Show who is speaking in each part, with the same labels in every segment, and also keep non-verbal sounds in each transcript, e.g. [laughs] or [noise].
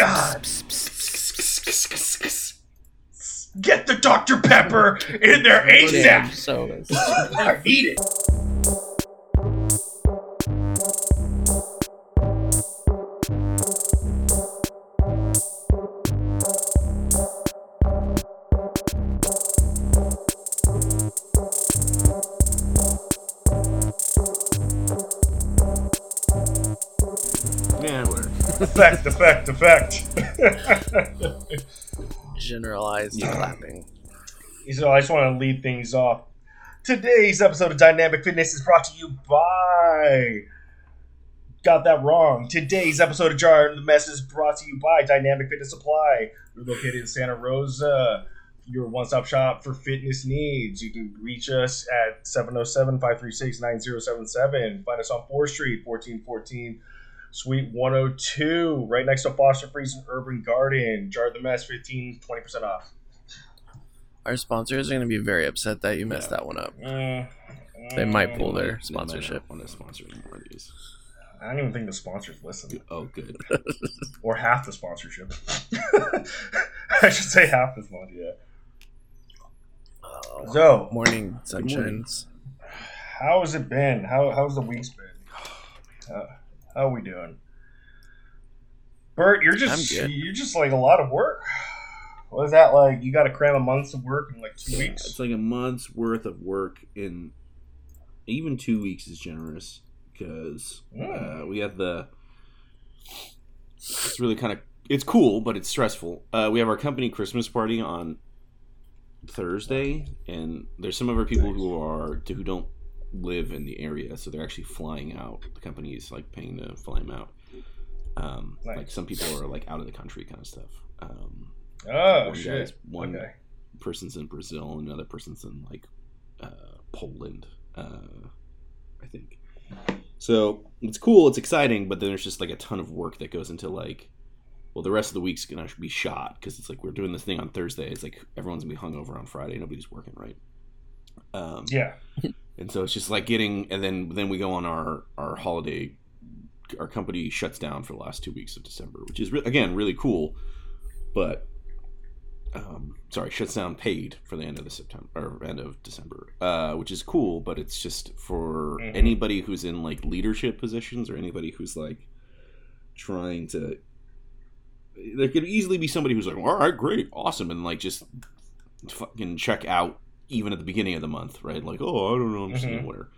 Speaker 1: God! Get the Dr. Pepper in there ASAP! need it. Effect, effect, effect.
Speaker 2: generalized clapping.
Speaker 1: so I just want to lead things off. Today's episode of Dynamic Fitness is brought to you by. Got that wrong. Today's episode of Jar the Mess is brought to you by Dynamic Fitness Supply. We're located in Santa Rosa. Your one stop shop for fitness needs. You can reach us at 707 536 9077. Find us on 4th Street, 1414 Suite 102, right next to Foster Friesen Urban Garden. Jar the Mess, 15 20% off.
Speaker 2: Our sponsors are going to be very upset that you messed
Speaker 3: Yeah.
Speaker 2: that one up.
Speaker 1: Mm,
Speaker 2: They might pull their sponsorship.
Speaker 3: not Want to sponsor any more of these?
Speaker 1: I don't even think the sponsors listen,
Speaker 3: Oh, good. [laughs]
Speaker 1: or half the sponsorship. [laughs] I should say half the sponsor. Yeah.
Speaker 2: Oh,
Speaker 1: So,
Speaker 2: morning
Speaker 3: morning.
Speaker 2: sunshines.
Speaker 1: how has it been? How how's the week's been? [sighs] Uh, how are we doing? Bert, you're just you're just like a lot of work. What is that like? You got to cram a month's of work in like two weeks.
Speaker 3: It's like a month's worth of work in even two weeks is generous because
Speaker 1: Mm.
Speaker 3: uh, we have the. It's really kind of it's cool, but it's stressful. Uh, we have our company Christmas party on Thursday, and there's some of our people who are who don't live in the area, so they're actually flying out. The company is like paying to fly them out. Um,
Speaker 1: Nice.
Speaker 3: Like some people are like out of the country kind of stuff. Um,
Speaker 1: Oh
Speaker 3: one
Speaker 1: shit!
Speaker 3: one
Speaker 1: Okay.
Speaker 3: person's in Brazil and another person's in like uh, Poland, uh, I think. So it's cool, it's exciting, but then there's just like a ton of work that goes into like, well, the rest of the week's gonna be shot because it's like we're doing this thing on Thursday. It's like everyone's gonna be hungover on Friday. Nobody's working right. Um,
Speaker 1: Yeah.
Speaker 3: And so it's just like getting, and then then we go on our our holiday. Our company shuts down for the last two weeks of December, which is re- again really cool, but um, sorry, shuts down paid for the end of the September or end of December, uh, which is cool. But it's just for
Speaker 1: Mhm.
Speaker 3: anybody who's in like leadership positions or anybody who's like trying to. There could easily be somebody who's like, "All right, great, awesome," and like just fucking check out even at the beginning of the month, right? Like, oh, I don't know, I'm just
Speaker 1: Mhm.
Speaker 3: in whatever.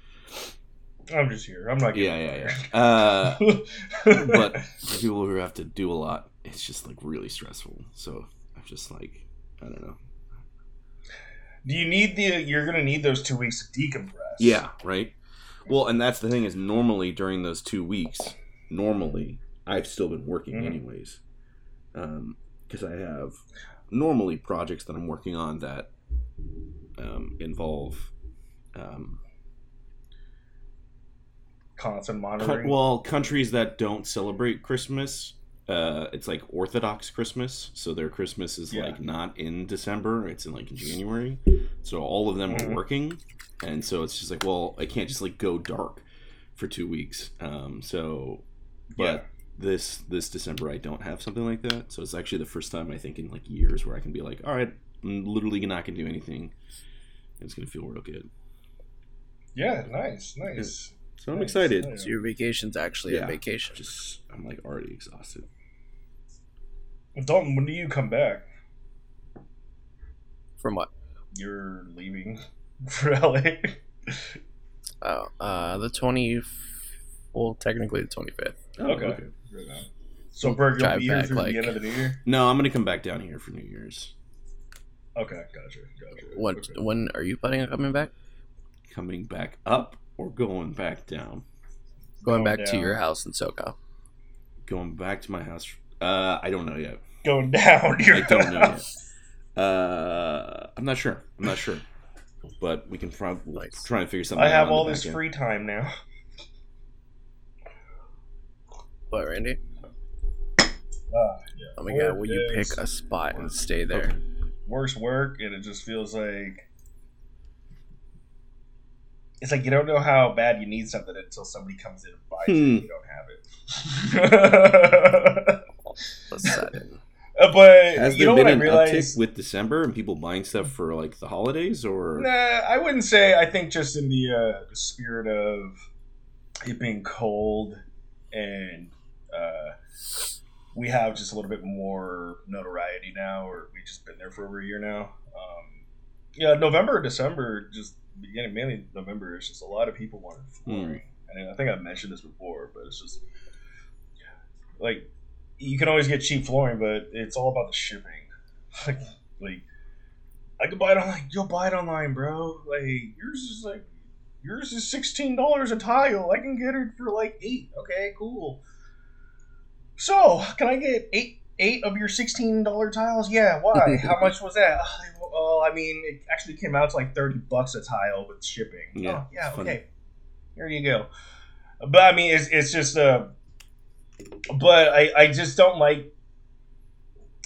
Speaker 1: I'm just here. I'm not.
Speaker 3: Yeah,
Speaker 1: getting
Speaker 3: yeah, yeah. Uh, [laughs] but for people who have to do a lot, it's just like really stressful. So I'm just like, I don't know.
Speaker 1: do you need the? You're gonna need those two weeks to decompress.
Speaker 3: Yeah, right. Well, and that's the thing is normally during those two weeks, normally I've still been working
Speaker 1: Mhm.
Speaker 3: anyways, because I have normally projects that I'm working on that um, involve. Um,
Speaker 1: Constant
Speaker 3: co-
Speaker 1: monitoring.
Speaker 3: well, countries that don't celebrate Christmas, uh, it's like Orthodox Christmas, so their Christmas is
Speaker 1: Yeah.
Speaker 3: like not in December; it's in like January. So all of them
Speaker 1: Mhm.
Speaker 3: are working, and so it's just like, well, I can't just like go dark for two weeks. Um, so, but
Speaker 1: Yeah.
Speaker 3: this this December I don't have something like that. So it's actually the first time I think in like years where I can be like, all right, I'm literally not gonna do anything. It's gonna feel real good.
Speaker 1: yeah, nice, nice.
Speaker 3: So I'm
Speaker 1: Nice,
Speaker 3: excited.
Speaker 2: So your vacation's actually
Speaker 3: Yeah.
Speaker 2: a vacation.
Speaker 3: Just I'm like already exhausted.
Speaker 1: Dalton, when do you come back?
Speaker 2: From what?
Speaker 1: You're leaving [laughs] for LA.
Speaker 2: Oh, uh, the 20. Well, technically the 25th.
Speaker 3: Oh,
Speaker 1: Okay. So, Berg, you'll be here
Speaker 2: back,
Speaker 1: through
Speaker 2: like-
Speaker 1: the end of the new year.
Speaker 3: No, I'm gonna come back down here for New Year's.
Speaker 1: Okay, gotcha, gotcha.
Speaker 2: What?
Speaker 1: Okay.
Speaker 2: When are you planning on coming back?
Speaker 3: Coming back up or going back down?
Speaker 2: Going
Speaker 1: Going
Speaker 2: back to your house in SoCal.
Speaker 3: Going back to my house. Uh, I don't know yet.
Speaker 1: Going down. Your
Speaker 3: I don't know yet. Uh, I'm not sure. I'm not sure. But we can try, we'll
Speaker 2: Nice.
Speaker 3: try and figure something. Out.
Speaker 1: I have
Speaker 3: on
Speaker 1: all
Speaker 3: back
Speaker 1: this
Speaker 3: end.
Speaker 1: free time now.
Speaker 2: What, Randy?
Speaker 1: Ah, yeah.
Speaker 2: Oh my god,
Speaker 1: Work
Speaker 2: will you pick a spot and stay there?
Speaker 3: Okay.
Speaker 1: Worse work, and it just feels like it's like you don't know how bad you need something until somebody comes in and buys it.
Speaker 3: Hmm.
Speaker 1: and You don't have it. [laughs]
Speaker 2: decided.
Speaker 1: Uh, but
Speaker 3: Has
Speaker 1: you
Speaker 3: there
Speaker 1: know
Speaker 3: been
Speaker 1: what I
Speaker 3: an
Speaker 1: realized?
Speaker 3: uptick with December and people buying stuff for like the holidays or?
Speaker 1: Nah, I wouldn't say. I think just in the, uh, the spirit of it being cold and uh, we have just a little bit more notoriety now, or we've just been there for over a year now. Um, yeah, November, December, just beginning mainly November. It's just a lot of people wanted flooring, and I think I've mentioned this before, but it's just like you can always get cheap flooring, but it's all about the shipping. [laughs] like, like I could buy it online. You'll buy it online, bro. Like yours is like yours is sixteen dollars a tile. I can get it for like eight. Okay, cool. So can I get eight eight of your sixteen dollar tiles? Yeah. Why? [laughs] How much was that? Oh, I mean, it actually came out to like thirty bucks a tile with shipping.
Speaker 3: Yeah,
Speaker 1: Oh, yeah.
Speaker 3: it's funny.
Speaker 1: Okay. Here you go. But I mean, it's it's just uh, but I I just don't like.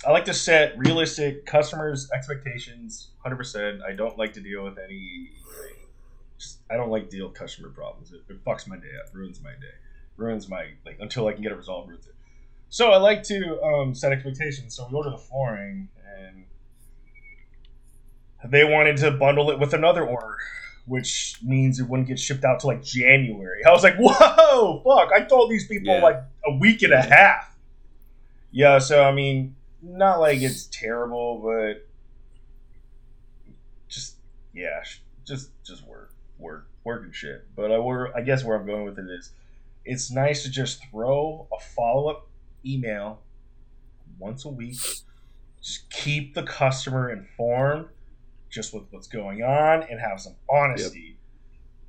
Speaker 1: I like to set realistic customers' expectations. Hundred percent. I don't like to deal with any. Just, I don't like deal customer problems. It, it fucks my day up. Ruins my day. Ruins my like until I can get it resolved. Ruins it. So I like to um, set expectations. So we order the flooring, and they wanted to bundle it with another order, which means it wouldn't get shipped out till like January. I was like, "Whoa, fuck!" I told these people
Speaker 3: Yeah.
Speaker 1: like a week and a half. Yeah, so I mean, not like it's terrible, but just yeah, just just work, work, work and shit. But I were I guess where I'm going with it is, it's nice to just throw a follow up email once a week. Just keep the customer informed, just with what's going on, and have some honesty.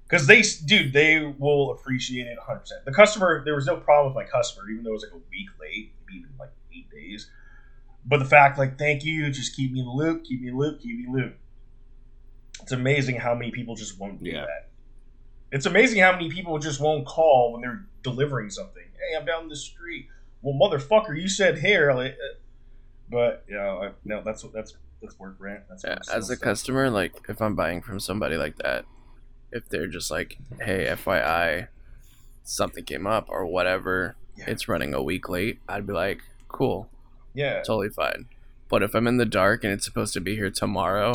Speaker 1: Because they, dude, they will appreciate it 100. percent The customer, there was no problem with my customer, even though it was like a week late, maybe even like eight days. But the fact, like, thank you, just keep me in the loop, keep me in the loop, keep me in the loop. It's amazing how many people just won't do
Speaker 3: Yeah.
Speaker 1: that. It's amazing how many people just won't call when they're delivering something. Hey, I'm down the street. Well, motherfucker, you said here. Like, uh, but you know, I, no, that's what that's that's work rant. That's
Speaker 2: Yeah, as a
Speaker 1: stuff.
Speaker 2: customer, like if I'm buying from somebody like that, if they're just like, "Hey, FYI, something came up or whatever,
Speaker 1: Yeah.
Speaker 2: it's running a week late," I'd be like, "Cool,
Speaker 1: yeah,
Speaker 2: totally fine." But if I'm in the dark and it's supposed to be here tomorrow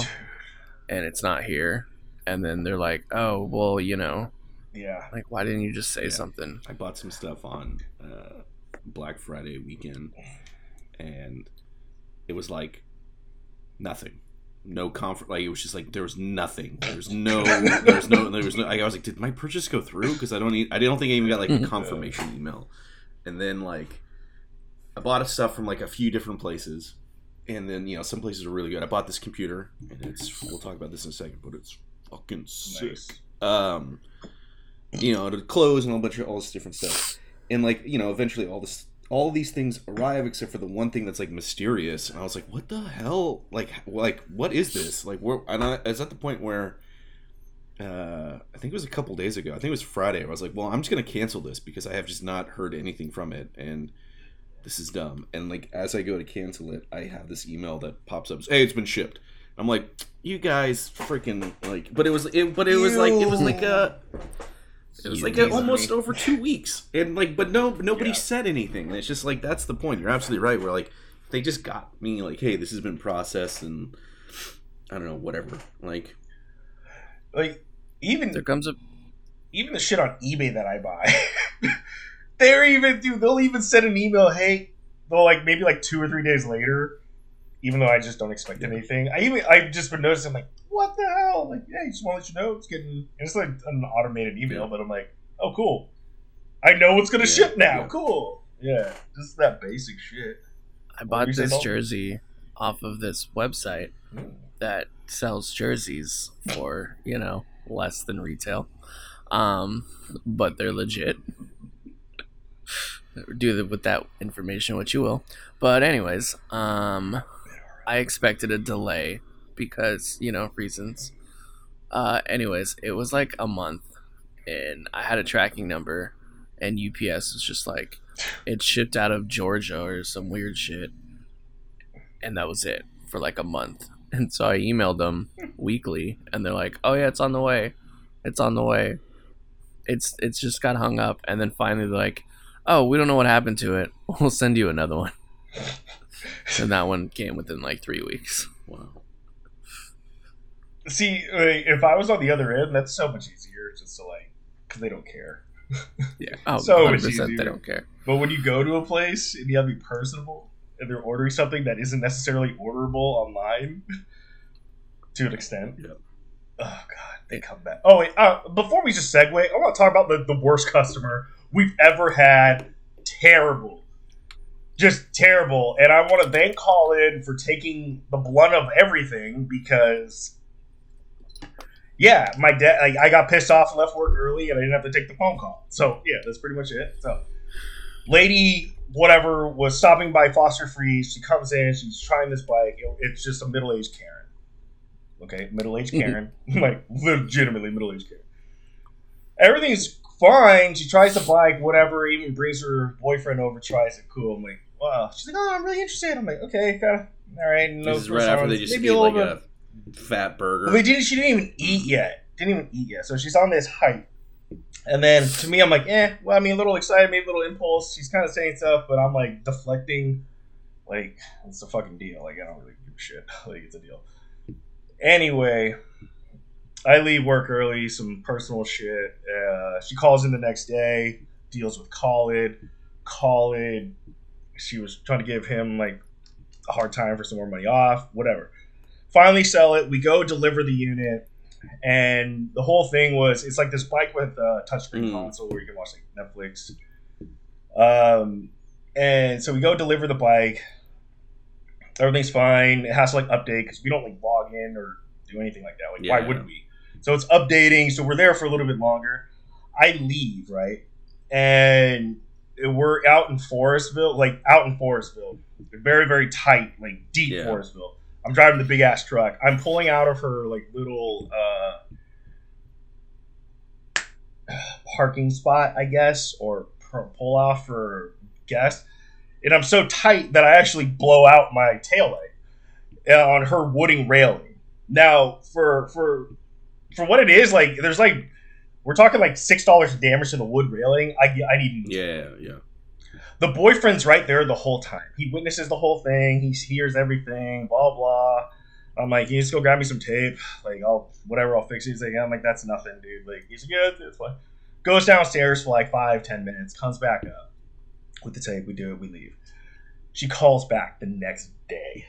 Speaker 2: and it's not here, and then they're like, "Oh, well, you know,
Speaker 1: yeah,
Speaker 2: like why didn't you just say
Speaker 3: Yeah.
Speaker 2: something?"
Speaker 3: I bought some stuff on uh, Black Friday weekend, and it was like nothing. No comfort. Like it was just like there was nothing. There was no. [laughs] There was no. There was no. I was like, did my purchase go through? Because I don't. Need, I don't think I even got like a confirmation email. And then like, I bought a stuff from like a few different places, and then you know some places are really good. I bought this computer, and it's. We'll talk about this in a second, but it's fucking sick
Speaker 1: nice.
Speaker 3: um you know to clothes and a bunch of all this different stuff and like you know eventually all this all these things arrive except for the one thing that's like mysterious. And i was like what the hell? Like like what is this? Like where and i was at the point where uh i think it was a couple days ago. I think it was friday. I was like well i'm just gonna cancel this because i have just not heard anything from it and this is dumb. And like as i go to cancel it i have this email that pops up. Hey it's been shipped. I'm like you guys freaking like but it was it but it was like it was like a it was like a, almost
Speaker 2: me.
Speaker 3: over two weeks, [laughs] and like, but no, nobody
Speaker 1: Yeah.
Speaker 3: said anything. And it's just like that's the point. You're absolutely right. Where like they just got me like, hey, this has been processed, and I don't know, whatever. Like,
Speaker 1: Like even
Speaker 2: There comes a
Speaker 1: even the shit on eBay that I buy, [laughs] they're even dude. They'll even send an email. Hey, they'll like maybe like two or three days later, even though I just don't expect
Speaker 3: Yeah.
Speaker 1: anything. I even I've just been noticing like what the hell? Like yeah, just want to let you know it's getting. and It's like an automated email,
Speaker 3: Yeah.
Speaker 1: but I'm like, oh cool. I know it's gonna
Speaker 3: Yeah,
Speaker 1: ship now.
Speaker 3: yeah.
Speaker 1: Cool. Yeah, just that basic shit.
Speaker 2: I
Speaker 1: What
Speaker 2: bought
Speaker 1: were you saying,
Speaker 2: this
Speaker 1: Dalton?
Speaker 2: jersey off of this website that sells jerseys for you know less than retail um but they're legit do with that information what you will but anyways um i expected a delay because you know reasons uh anyways it was like a month and i had a tracking number and ups was just like it shipped out of georgia or some weird shit and that was it for like a month. And so I emailed them weekly, and they're like, "Oh yeah, it's on the way. It's on the way. It's it's just got hung up." And then finally they're like, "Oh, we don't know what happened to it. [laughs] We'll send you another one." [laughs] and that one came within like three weeks.
Speaker 3: Wow.
Speaker 1: See, like, if I was on the other end, that's so much easier just to like, because they don't care. [laughs]
Speaker 2: Yeah, oh,
Speaker 1: So much
Speaker 2: 100% they don't care.
Speaker 1: But when you go to a place and you have to be personable, and they're ordering something that isn't necessarily orderable online, [laughs] to an extent.
Speaker 3: Yep.
Speaker 1: Oh god, they come back. Oh wait, uh, before we just segue, I want to talk about the, the worst customer we've ever had. Terrible, just terrible. And I want to thank Colin for taking the blunt of everything because, yeah, my dad. Like, I got pissed off, and left work early, and I didn't have to take the phone call. So yeah, that's pretty much it. So, lady, whatever, was stopping by Foster Freeze. She comes in, she's trying this bike. It- It's just a middle aged Karen. Okay, middle aged mm-hmm. Karen, [laughs] like legitimately middle aged Karen. Everything's fine. She tries to bike, whatever. Even brings her boyfriend over, tries it. Cool. I'm like, wow. She's like, oh, I'm really interested. I'm like, okay, kind of. All right. No
Speaker 3: this is right after they just
Speaker 1: maybe
Speaker 3: eat like
Speaker 1: bit.
Speaker 3: a fat burger.
Speaker 1: Well, didn't. She didn't even eat yet. Didn't even eat yet. So she's on this hype. And then to me, I'm like, eh. Well, I mean, a little excited, maybe a little impulse. She's kind of saying stuff, but I'm like deflecting. Like it's a fucking deal. Like I don't really give a shit. [laughs] Like it's a deal. Anyway, I leave work early. Some personal shit. Uh, she calls in the next day. Deals with Colin. Colin. She was trying to give him like a hard time for some more money off. Whatever finally sell it. We go deliver the unit, and the whole thing was it's like this bike with a touchscreen
Speaker 3: Mm.
Speaker 1: console where you can watch like Netflix. Um, and so we go deliver the bike. Everything's fine. It has to like update because we don't like log in or do anything like that. Like, why
Speaker 3: Yeah.
Speaker 1: would we? So it's updating. So we're there for a little bit longer. I leave right, and we're out in Forestville, like out in Forestville, very very tight, like deep
Speaker 3: Yeah.
Speaker 1: Forestville. I'm driving the big ass truck. I'm pulling out of her like little uh, [sighs] parking spot, I guess, or pull off for guests. And I'm so tight that I actually blow out my taillight uh, on her wooding railing. Now, for for for what it is, like there's like we're talking like six dollars of damage to the wood railing. I I need
Speaker 3: yeah, yeah.
Speaker 1: the boyfriend's right there the whole time. He witnesses the whole thing. He hears everything. Blah blah. I'm like, you just go grab me some tape. Like, I'll whatever. I'll fix it. He's like, I'm like, that's nothing, dude. Like, he's like, yeah, it's fine. Goes downstairs for like five, ten minutes. Comes back up with the tape. We do it. We leave. She calls back the next day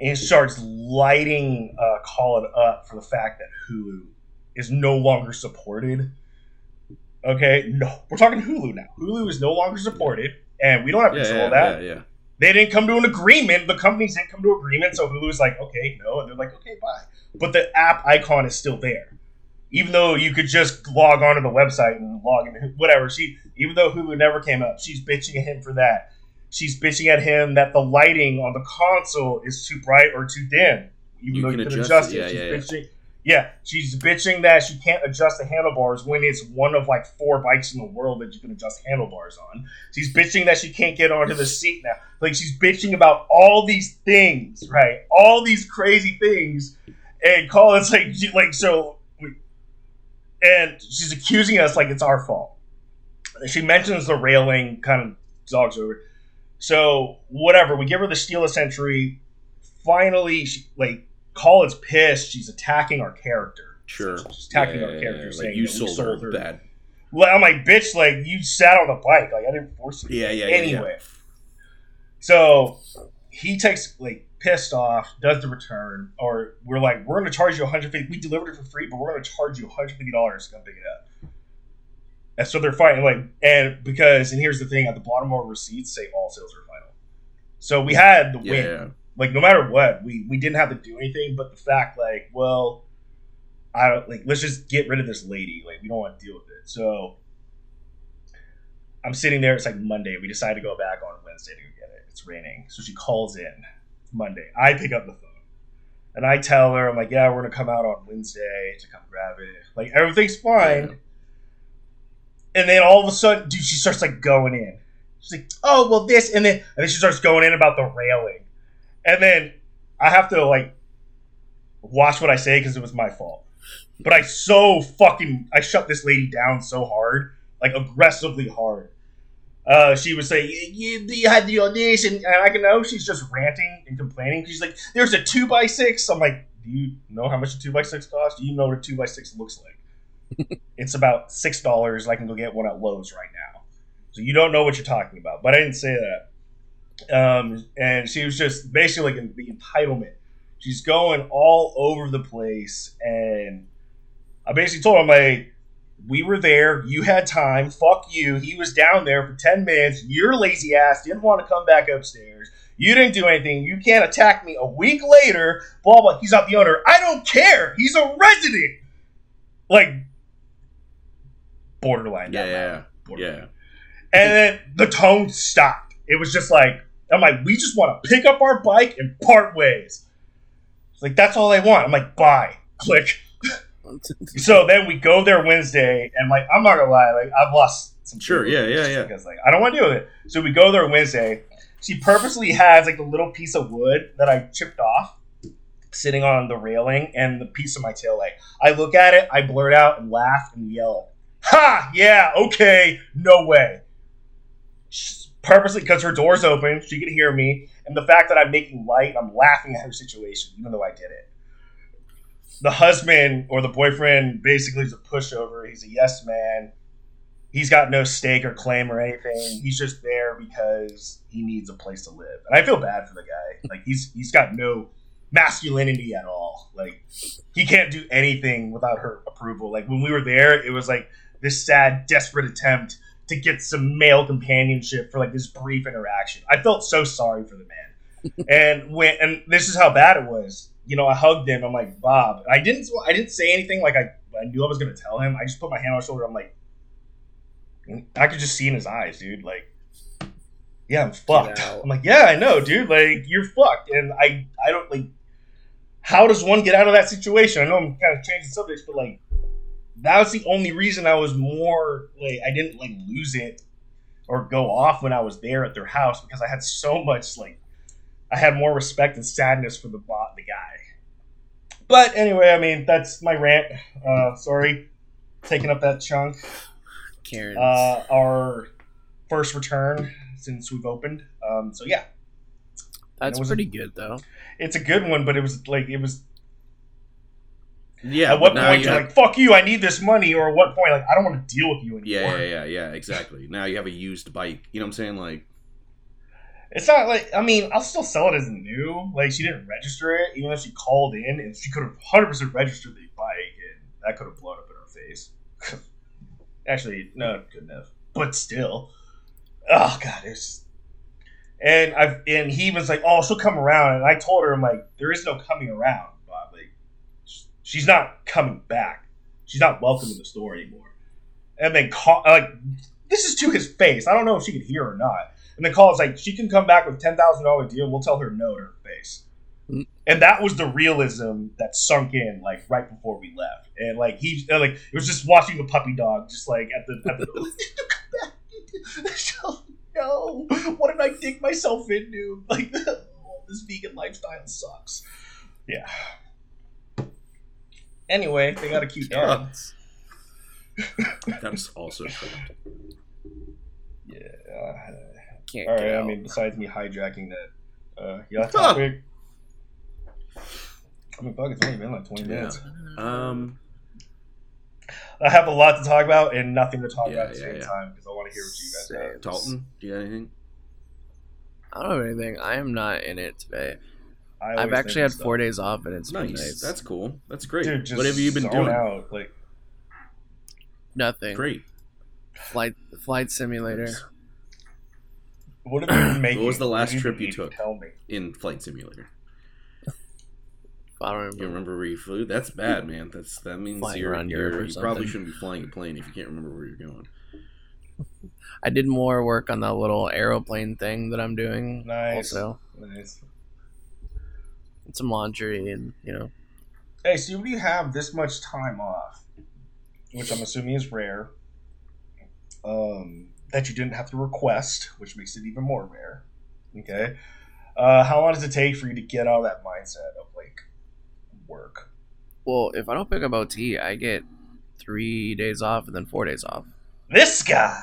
Speaker 1: and starts lighting uh, Colin up for the fact that Hulu is no longer supported. Okay, no, we're talking Hulu now. Hulu is no longer supported, and we don't have
Speaker 3: Yeah,
Speaker 1: control
Speaker 3: yeah,
Speaker 1: of that.
Speaker 3: yeah, yeah.
Speaker 1: They didn't come to an agreement. The companies didn't come to an agreement, so Hulu's like, okay, no, and they're like, okay, bye. But the app icon is still there, even though you could just log onto the website and log in, whatever. She, even though Hulu never came up, she's bitching at him for that. She's bitching at him that the lighting on the console is too bright or too dim, even
Speaker 3: You
Speaker 1: though you can
Speaker 3: adjust
Speaker 1: adjust
Speaker 3: it,
Speaker 1: it.
Speaker 3: yeah,
Speaker 1: she's
Speaker 3: yeah, yeah.
Speaker 1: bitching. Yeah, she's bitching that she can't adjust the handlebars when it's one of like four bikes in the world that you can adjust handlebars on. She's bitching that she can't get onto the [laughs] seat now. Like she's bitching about all these things, right? All these crazy things, and Colin's like, like so, and she's accusing us like it's our fault. She mentions the railing, kind of dogs over. So whatever, we give her the steal a century. Finally, she, like Colin's pissed. She's attacking our character.
Speaker 3: Sure.
Speaker 1: She's attacking
Speaker 3: Yeah,
Speaker 1: our
Speaker 3: yeah,
Speaker 1: character,
Speaker 3: yeah.
Speaker 1: saying
Speaker 3: like you
Speaker 1: that we
Speaker 3: sold, her, bad.
Speaker 1: well, I'm like, bitch, like you sat on the bike, like I didn't force you.
Speaker 3: Yeah, yeah, yeah.
Speaker 1: Anyway, so he takes like pissed off, does the return, or we're like, we're gonna charge you 150. We delivered it for free, but we're gonna charge you 150 dollars to come pick it up. And so they're fighting like, and because, and here's the thing: at the bottom of our receipts say all sales are final. So we had the win
Speaker 3: yeah.
Speaker 1: like no matter what, we we didn't have to do anything. But the fact, like, well, I don't like. Let's just get rid of this lady. Like, we don't want to deal with it. So I'm sitting there. It's like Monday. We decide to go back on Wednesday to go get it. It's raining, so she calls in Monday. I pick up the phone and I tell her, I'm like, yeah, we're gonna come out on Wednesday to come grab it. Like everything's fine.
Speaker 3: Yeah.
Speaker 1: And then all of a sudden, dude, she starts like going in. She's like, "Oh, well, this," and then and then she starts going in about the railing, and then I have to like watch what I say because it was my fault. But I so fucking I shut this lady down so hard, like aggressively hard, Uh, she saying, you, you had the audition, and I can know she's just ranting and complaining. She's like, there's a two by six. I'm like, do you know how much a two by six costs? Do you know what a two by six looks like? It's about $6, I can go get one at Lowe's right now. So you don't know what you're talking about. But I didn't say that. Um, and she was just basically like the entitlement. She's going all over the place, and I basically told him like, we were there. You had time. Fuck you. He was down there for ten minutes. Your lazy ass didn't want to come back upstairs. You didn't do anything. You can't attack me a week later. Blah blah. He's not the owner. I don't care. He's a resident. Like borderline.
Speaker 3: Yeah,
Speaker 1: not
Speaker 3: yeah,
Speaker 1: borderline.
Speaker 3: yeah.
Speaker 1: And then the tone stopped. It was just like, I'm like, we just want to pick up our bike and part ways. It's like, that's all I want. I'm like, bye. [laughs] Click. [laughs] So then we go there Wednesday, and like, I'm not gonna lie, like, I've lost some.
Speaker 3: Sure, yeah, yeah,
Speaker 1: just
Speaker 3: yeah.
Speaker 1: Because like, I don't want to deal with it. So we go there Wednesday. She purposely has like a little piece of wood that I chipped off, sitting on the railing, and the piece of my tail light. I look at it, I blurt out and laugh and yell, "Ha! Yeah, okay, no way." She's purposely because her door's open, she can hear me, and the fact that I'm making light, I'm laughing at her situation, even though I did it. The husband or the boyfriend basically is a pushover. He's a yes man. He's got no stake or claim or anything. He's just there because he needs a place to live. And I feel bad for the guy. Like he's he's got no masculinity at all. Like he can't do anything without her approval. Like when we were there, it was like this sad, desperate attempt to get some male companionship for like this brief interaction. I felt so sorry for the man. [laughs] and when and this is how bad it was. You know, I hugged him. I'm like, Bob. I didn't I didn't say anything like I, I knew I was gonna tell him. I just put my hand on his shoulder. I'm like, I could just see in his eyes, dude. Like, yeah, I'm fucked. I'm like, yeah, I know, dude. Like, you're fucked. And I I don't like how does one get out of that situation? I know I'm kind of changing subjects, but like that was the only reason I was more like I didn't like lose it or go off when I was there at their house because I had so much like I had more respect and sadness for the bot the guy. But anyway, I mean that's my rant. Uh, sorry, taking up that chunk.
Speaker 2: Karen.
Speaker 1: Uh, our first return since we've opened. Um, so yeah,
Speaker 2: That's
Speaker 1: was-
Speaker 2: pretty good though.
Speaker 1: it's a good one, but it was like it was
Speaker 3: Yeah.
Speaker 1: at what point
Speaker 3: you
Speaker 1: you're
Speaker 3: have-
Speaker 1: like fuck you, I need this money, or at what point like I don't want to deal with you anymore.
Speaker 3: yeah, yeah, yeah, yeah, exactly. Now you have a used bike. You know what I'm saying? Like,
Speaker 1: It's not like I mean I'll still sell it as new. Like she didn't register it, even though she called in and she could have hundred percent registered the bike, and that could have blown up in her face. [laughs] Actually, no, it couldn't have. But still, oh god, it's. And I've and he was like, "Oh, she'll come around," and I told her, "I'm like, there is no coming around, Bob. Like, sh- she's not coming back. She's not welcome in the store anymore." And then call like, this is to his face. I don't know if she could hear or not. And the call is like, she can come back with ten thousand dollar deal. We'll tell her no to her face. And that was the realism that sunk in like right before we left. And like he like it was just watching the puppy dog just like at the at the [laughs] [laughs] no. What did I dig myself into? [laughs] Like this vegan lifestyle sucks. Yeah. Anyway, they got a cute dog.
Speaker 3: that's also correct.
Speaker 1: Yeah.
Speaker 2: Can't
Speaker 1: All
Speaker 2: get
Speaker 1: right. I mean, besides me hijacking that, uh, yeah,
Speaker 3: Huh.
Speaker 1: topic. I mean, fuck, it's only been like twenty
Speaker 3: Yeah.
Speaker 1: minutes.
Speaker 3: Um,
Speaker 1: I have a lot to talk about and nothing to talk
Speaker 3: Yeah,
Speaker 1: about at the
Speaker 3: yeah,
Speaker 1: same
Speaker 3: yeah.
Speaker 1: time because I want to hear what you guys
Speaker 2: Same.
Speaker 1: have.
Speaker 3: Dalton, do you got anything?
Speaker 2: I don't have anything. I am not in it today.
Speaker 1: I
Speaker 2: I've actually had
Speaker 1: of
Speaker 2: four days off, and it's been
Speaker 3: Nice.
Speaker 2: nice.
Speaker 3: That's cool. That's great.
Speaker 1: Dude, just
Speaker 3: what have you been doing?
Speaker 1: Out. Like,
Speaker 2: nothing.
Speaker 3: Great.
Speaker 2: Flight flight simulator.
Speaker 1: what have [clears throat] you been making?
Speaker 3: was the last
Speaker 1: What have
Speaker 3: trip you
Speaker 1: eating?
Speaker 3: took?
Speaker 1: Tell me.
Speaker 3: In Flight Simulator. [laughs]
Speaker 2: I don't
Speaker 3: You
Speaker 2: remember.
Speaker 3: remember where you flew? That's bad, man. That's that means
Speaker 2: Flying
Speaker 3: you're,
Speaker 2: around
Speaker 3: you're
Speaker 2: Europe or
Speaker 3: you probably shouldn't be flying a plane if you can't remember where you're going.
Speaker 2: I did more work on that little aeroplane thing that I'm doing.
Speaker 1: Nice.
Speaker 2: Also,
Speaker 1: Nice.
Speaker 2: And some laundry, and you know,
Speaker 1: Hey, so when you have this much time off, which I'm assuming is rare, um, that you didn't have to request, which makes it even more rare. Okay, uh, how long does it take for you to get out of that mindset of like work?
Speaker 2: well, if I don't pick up OT, I get three days off and then four days off.
Speaker 1: This guy,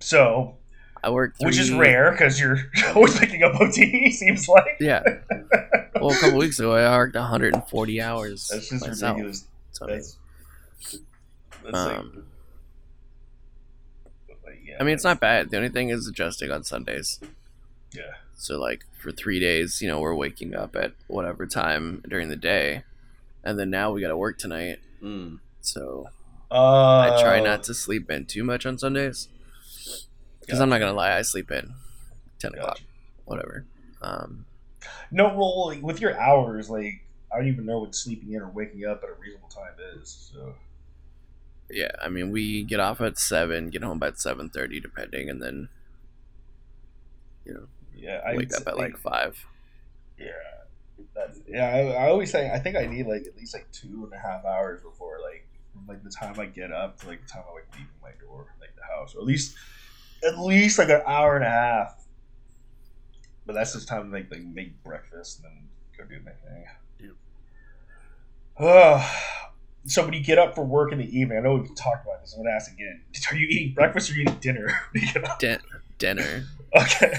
Speaker 1: So,
Speaker 2: I work,
Speaker 1: which is rare because you're [laughs] always picking up OT. Seems like.
Speaker 2: Yeah. [laughs] Well, a couple weeks ago, I worked 140 hours
Speaker 1: That's just
Speaker 2: myself.
Speaker 1: ridiculous.
Speaker 2: So,
Speaker 1: That's. that's
Speaker 2: um,
Speaker 1: like, yeah,
Speaker 2: I mean, it's not bad. The only thing is adjusting on Sundays.
Speaker 1: Yeah.
Speaker 2: So, like, for three days, you know, we're waking up at whatever time during the day. And then now we got to work tonight.
Speaker 3: Mm.
Speaker 2: So,
Speaker 1: Uh,
Speaker 2: I try not to sleep in too much on Sundays. Because I'm not going to lie, I sleep in 10 o'clock, whatever. Um,
Speaker 1: No, well, like, with your hours, like I don't even know what sleeping in or waking up at a reasonable time is. So
Speaker 2: yeah, I mean, we get off at 7, get home by 7.30, depending, and then, you know,
Speaker 1: yeah, I
Speaker 2: wake up at like 5.
Speaker 1: yeah, that's yeah. I, I always say I think I need like at least like two and a half hours before like from, like the time I get up to like the time I like leave my door, like the house, or at least at least like an hour and a half. But that's just time to make like make breakfast and then go do my thing. Oh, so when you get up for work in the evening, I know we've talked about this. I'm gonna ask again. Are you eating breakfast or are you eating dinner? [laughs] when you get up?
Speaker 2: Din- dinner.
Speaker 1: okay.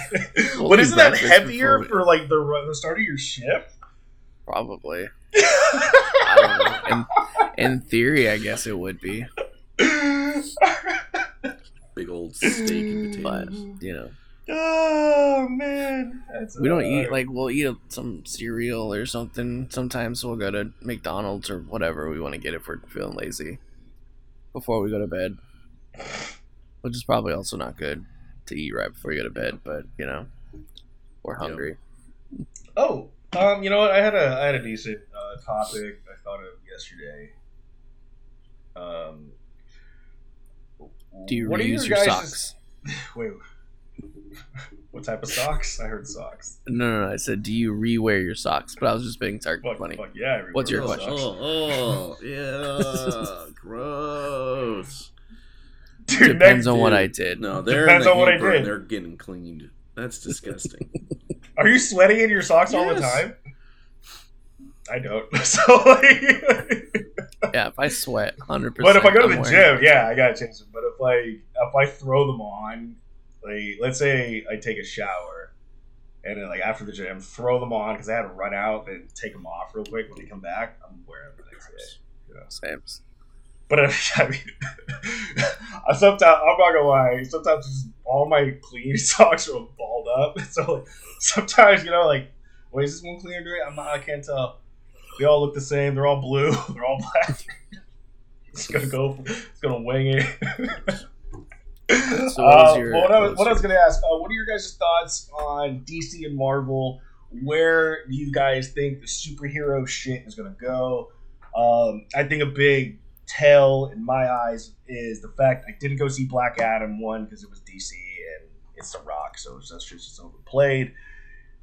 Speaker 2: We'll
Speaker 1: but isn't that heavier
Speaker 2: we-
Speaker 1: for like the the start of your shift?
Speaker 2: Probably. [laughs] I don't know. In, in theory, I guess it would be.
Speaker 3: Big old steak and
Speaker 2: But,
Speaker 3: potatoes.
Speaker 2: you know.
Speaker 1: oh man, That's
Speaker 2: We don't eat like we'll eat some cereal or something. Sometimes we'll go to McDonald's or whatever we want to get if we're feeling lazy before we go to bed, which is probably also not good to eat right before you go to bed. But you know, we're hungry.
Speaker 1: Oh, um, you know what? I had a I had a decent uh, topic I thought of yesterday. Um,
Speaker 2: Do you
Speaker 1: what are
Speaker 2: reuse
Speaker 1: your
Speaker 2: your,
Speaker 1: guys'
Speaker 2: socks? [laughs]
Speaker 1: Wait, [laughs] what type of socks? I heard socks.
Speaker 2: No, no, no. I said, do you rewear your socks? But I was just being tar-
Speaker 1: Fuck,
Speaker 2: funny.
Speaker 1: fuck yeah.
Speaker 2: What's your question?
Speaker 1: Oh,
Speaker 3: oh, oh, yeah, gross.
Speaker 1: Dude,
Speaker 2: Depends
Speaker 1: next,
Speaker 2: on what. I did.
Speaker 3: No, they're
Speaker 1: Depends
Speaker 3: the
Speaker 1: on what I did.
Speaker 3: They're getting cleaned. That's disgusting. [laughs]
Speaker 1: are you sweating in your socks all the time? I don't. [laughs] So, like,
Speaker 2: Yeah, if I sweat, hundred percent.
Speaker 1: but if I go to the gym, yeah, I gotta change them. But if like if I throw them on, like let's say I take a shower, and then like after the gym, throw them on because I had to run out and take them off real quick when they come back. I'm wearing them the next day.
Speaker 2: Sam's.
Speaker 1: But [laughs] I mean, I sometimes I'm not gonna lie. Sometimes just all my clean [laughs] socks are balled up. So like, sometimes you know, like, wait, is this one clean or dirty? I'm not. I can't tell. They all look the same. They're all blue. [laughs] They're all black. it's gonna go. It's gonna wing it.
Speaker 2: So what was
Speaker 1: Uh,
Speaker 2: your-
Speaker 1: well, what, I was,
Speaker 2: what
Speaker 1: I was gonna ask, uh, what are your guys' thoughts on DC and Marvel? Where do you guys think the superhero shit is gonna go? Um, I think a big tell in my eyes is the fact I didn't go see Black Adam one because it was DC and it's The Rock, so it's that's just it's overplayed.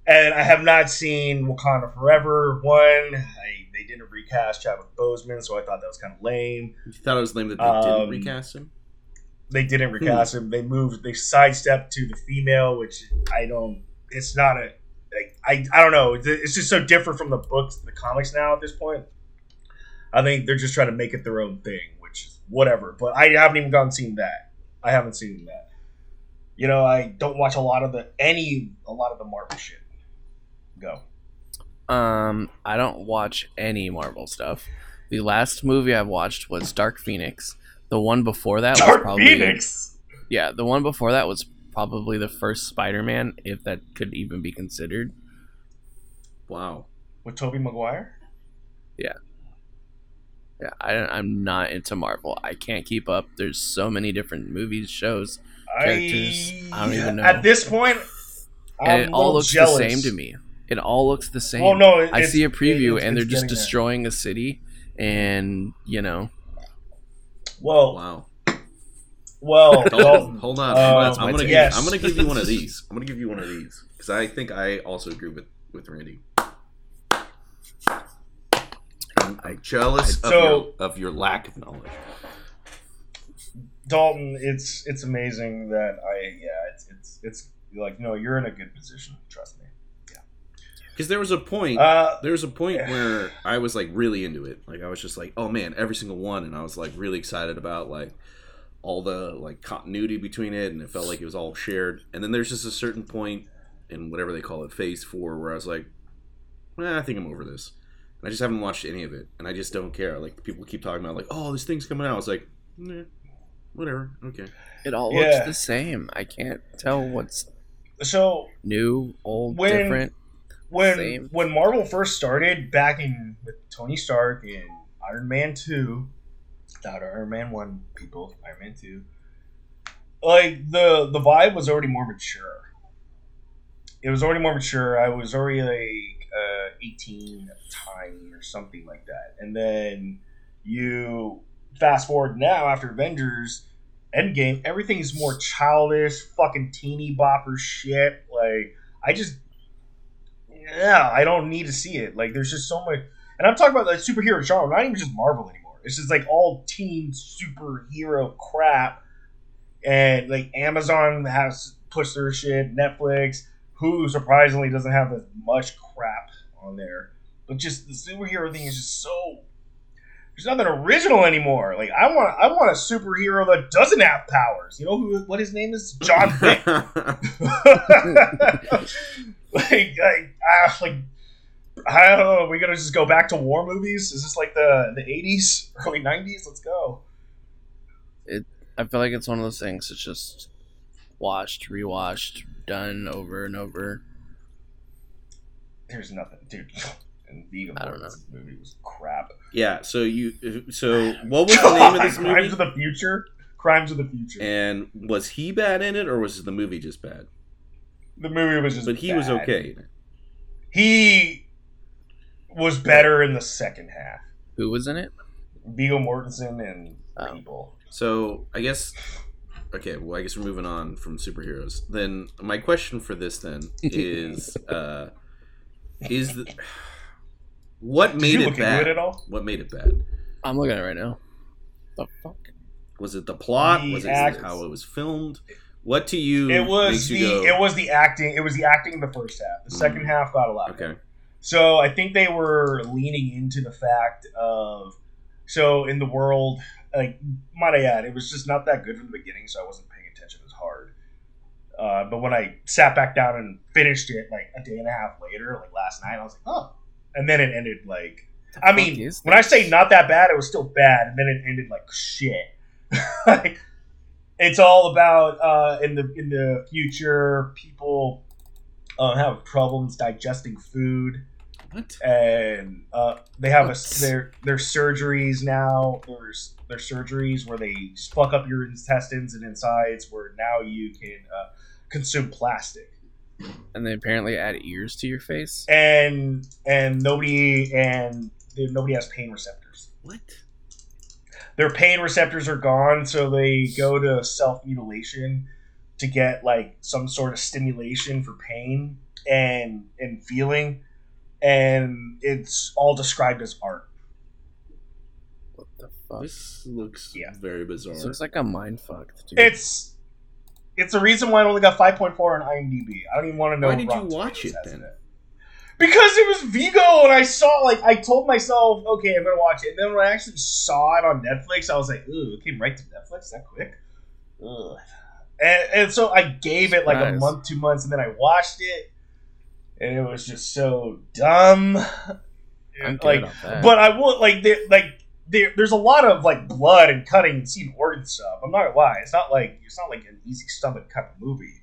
Speaker 1: And I have not seen Wakanda Forever one. I, they didn't recast Chadwick Boseman, so I thought that was kind of lame
Speaker 3: you thought it was lame that they
Speaker 1: Um,
Speaker 3: didn't recast him?
Speaker 1: they didn't recast him. They moved. They sidestepped to the female, which I don't. It's not a. Like, I I don't know. It's- It's just so different from the books, the comics now at this point. I think they're just trying to make it their own thing, which is whatever. But I haven't even gone seen that. I haven't seen that. You know, I don't watch a lot of the any a lot of the Marvel shit. Go.
Speaker 2: Um, I don't watch any Marvel stuff. The last movie I watched was Dark Phoenix. The one before that was
Speaker 1: Dark
Speaker 2: probably
Speaker 1: Phoenix.
Speaker 2: yeah. The one before that was probably the first Spider-Man, if that could even be considered.
Speaker 3: Wow.
Speaker 1: with Tobey Maguire.
Speaker 2: Yeah, Yeah, I, I'm not into Marvel. I can't keep up. There's so many different movies, shows, Characters, I don't even know.
Speaker 1: At this point, I'm
Speaker 2: and it
Speaker 1: a
Speaker 2: all looks
Speaker 1: jealous.
Speaker 2: the same to me. It all looks the same.
Speaker 1: Oh no! it-
Speaker 2: I see a preview
Speaker 1: it's-
Speaker 2: and they're just
Speaker 1: getting there.
Speaker 2: destroying a city, and you know,
Speaker 1: Well,
Speaker 3: Wow.
Speaker 1: well, [laughs]
Speaker 3: Hold,
Speaker 1: well,
Speaker 3: hold on.
Speaker 1: uh,
Speaker 3: I'm, gonna,
Speaker 2: my
Speaker 3: give.
Speaker 1: Yes.
Speaker 3: I'm gonna give you one of [laughs] these. I'm gonna give you one of these because I think I also agree with with Randy. I'm, I'm jealous of,
Speaker 1: So-
Speaker 3: your, of your lack of knowledge.
Speaker 1: Dalton, it's it's amazing that I yeah, it's it's it's like no, you're in a good position. Trust me.
Speaker 3: Because there was a point.
Speaker 1: Uh,
Speaker 3: there was a point
Speaker 1: Yeah.
Speaker 3: where I was like really into it. Like I was just like, oh man, every single one, and I was like really excited about like all the like continuity between it, and it felt like it was all shared. And then there's just a certain point in whatever they call it, Phase Four, where I was like, eh, I think I'm over this. And I just haven't watched any of it, and I just don't care. Like people keep talking about, like, oh, this thing's coming out. I was like, nah, whatever, okay.
Speaker 2: It all
Speaker 1: Yeah.
Speaker 2: looks the same. I can't tell what's
Speaker 1: So
Speaker 2: new, old,
Speaker 1: When-
Speaker 2: different.
Speaker 1: When
Speaker 2: Same.
Speaker 1: when Marvel first started back in with Tony Stark in Iron Man two, not Iron Man one, people, Iron Man two. Like the the vibe was already more mature. It was already more mature. I was already like uh, eighteen at the time or something like that. And then you fast forward now after Avengers Endgame, everything's more childish, fucking teeny bopper shit. Like I just yeah, I don't need to see it. Like, there's just so much, and I'm talking about the superhero genre, not even just Marvel anymore. It's just like all teen superhero crap, and like Amazon has pushed their shit, Netflix, Hulu surprisingly doesn't have as much crap on there, but just the superhero thing is just so. There's nothing original anymore. Like I want, I want a superhero that doesn't have powers. You know who? What his name is? John Wick. [laughs] [laughs] [laughs] like, like, uh, like, I don't know. Are we gonna just go back to war movies? Is this like the the eighties, early nineties? Let's go. It.
Speaker 2: I feel like it's one of those things. It's just watched, rewatched, done over and over.
Speaker 1: There's nothing, dude. [laughs] And Viggo
Speaker 2: I don't
Speaker 1: Mortensen's movie was crap.
Speaker 3: yeah. So you, so [sighs] what was the name of this movie?
Speaker 1: Crimes of the Future. Crimes of the Future.
Speaker 3: And was he bad in it, or was the movie just bad?
Speaker 1: The movie was just.
Speaker 3: But he was okay.
Speaker 1: He was better in the second half.
Speaker 2: Who was in it?
Speaker 1: Viggo Mortensen and
Speaker 2: Oh.
Speaker 1: people.
Speaker 3: So I guess okay. Well, I guess we're moving on from superheroes. Then my question for this then [laughs] is, uh, is the, what
Speaker 1: Did
Speaker 3: made
Speaker 1: you
Speaker 3: it
Speaker 1: look
Speaker 3: bad?
Speaker 1: at all?
Speaker 3: What made it bad?
Speaker 2: I'm looking at it right now. The fuck?
Speaker 3: Was it the plot?
Speaker 1: The
Speaker 3: was it
Speaker 1: act-
Speaker 3: how it was filmed? What to you?
Speaker 1: It was
Speaker 3: makes
Speaker 1: the
Speaker 3: you go,
Speaker 1: it was the acting. It was the acting in the first half. The second
Speaker 3: Mm.
Speaker 1: half got a lot. better.
Speaker 3: okay.
Speaker 1: So I think they were leaning into the fact of so in the world, like might I add, it was just not that good from the beginning, so I wasn't paying attention as hard. Uh, but when I sat back down and finished it like a day and a half later, like last night, I was like, oh. And then it ended like
Speaker 2: The
Speaker 1: I mean, when I say not that bad, it was still bad, and then it ended like shit. [laughs] like, it's all about uh, in the in the future, people uh, have problems digesting food,
Speaker 3: What?
Speaker 1: and uh, they have a their their surgeries now. There's their surgeries where they fuck up your intestines and insides, where now you can uh, consume plastic
Speaker 2: and they apparently add ears to your face.
Speaker 1: and and nobody and nobody has pain receptors.
Speaker 3: What?
Speaker 1: Their pain receptors are gone, so they go to self mutilation to get like some sort of stimulation for pain and and feeling, and it's all described as art.
Speaker 2: What the fuck?
Speaker 3: This looks
Speaker 1: Yeah.
Speaker 3: very bizarre.
Speaker 2: This looks like a mind fuck. Dude.
Speaker 1: It's it's the reason why it only got five point four on IMDb. I don't even want to know.
Speaker 3: Why did you watch it then?
Speaker 1: it. Because it was Viggo, and I saw like I told myself, okay, I'm gonna watch it. And then when I actually saw it on Netflix, I was like, ooh, it came right to Netflix that quick. Ugh. And, and so I gave it like a month, two months, and then I watched it, and it was just so dumb.
Speaker 2: I'm
Speaker 1: like,
Speaker 2: that.
Speaker 1: but I will like there like there, there's a lot of like blood and cutting and seeing organ stuff. I'm not gonna lie, it's not like it's not like an easy stomach kind of movie.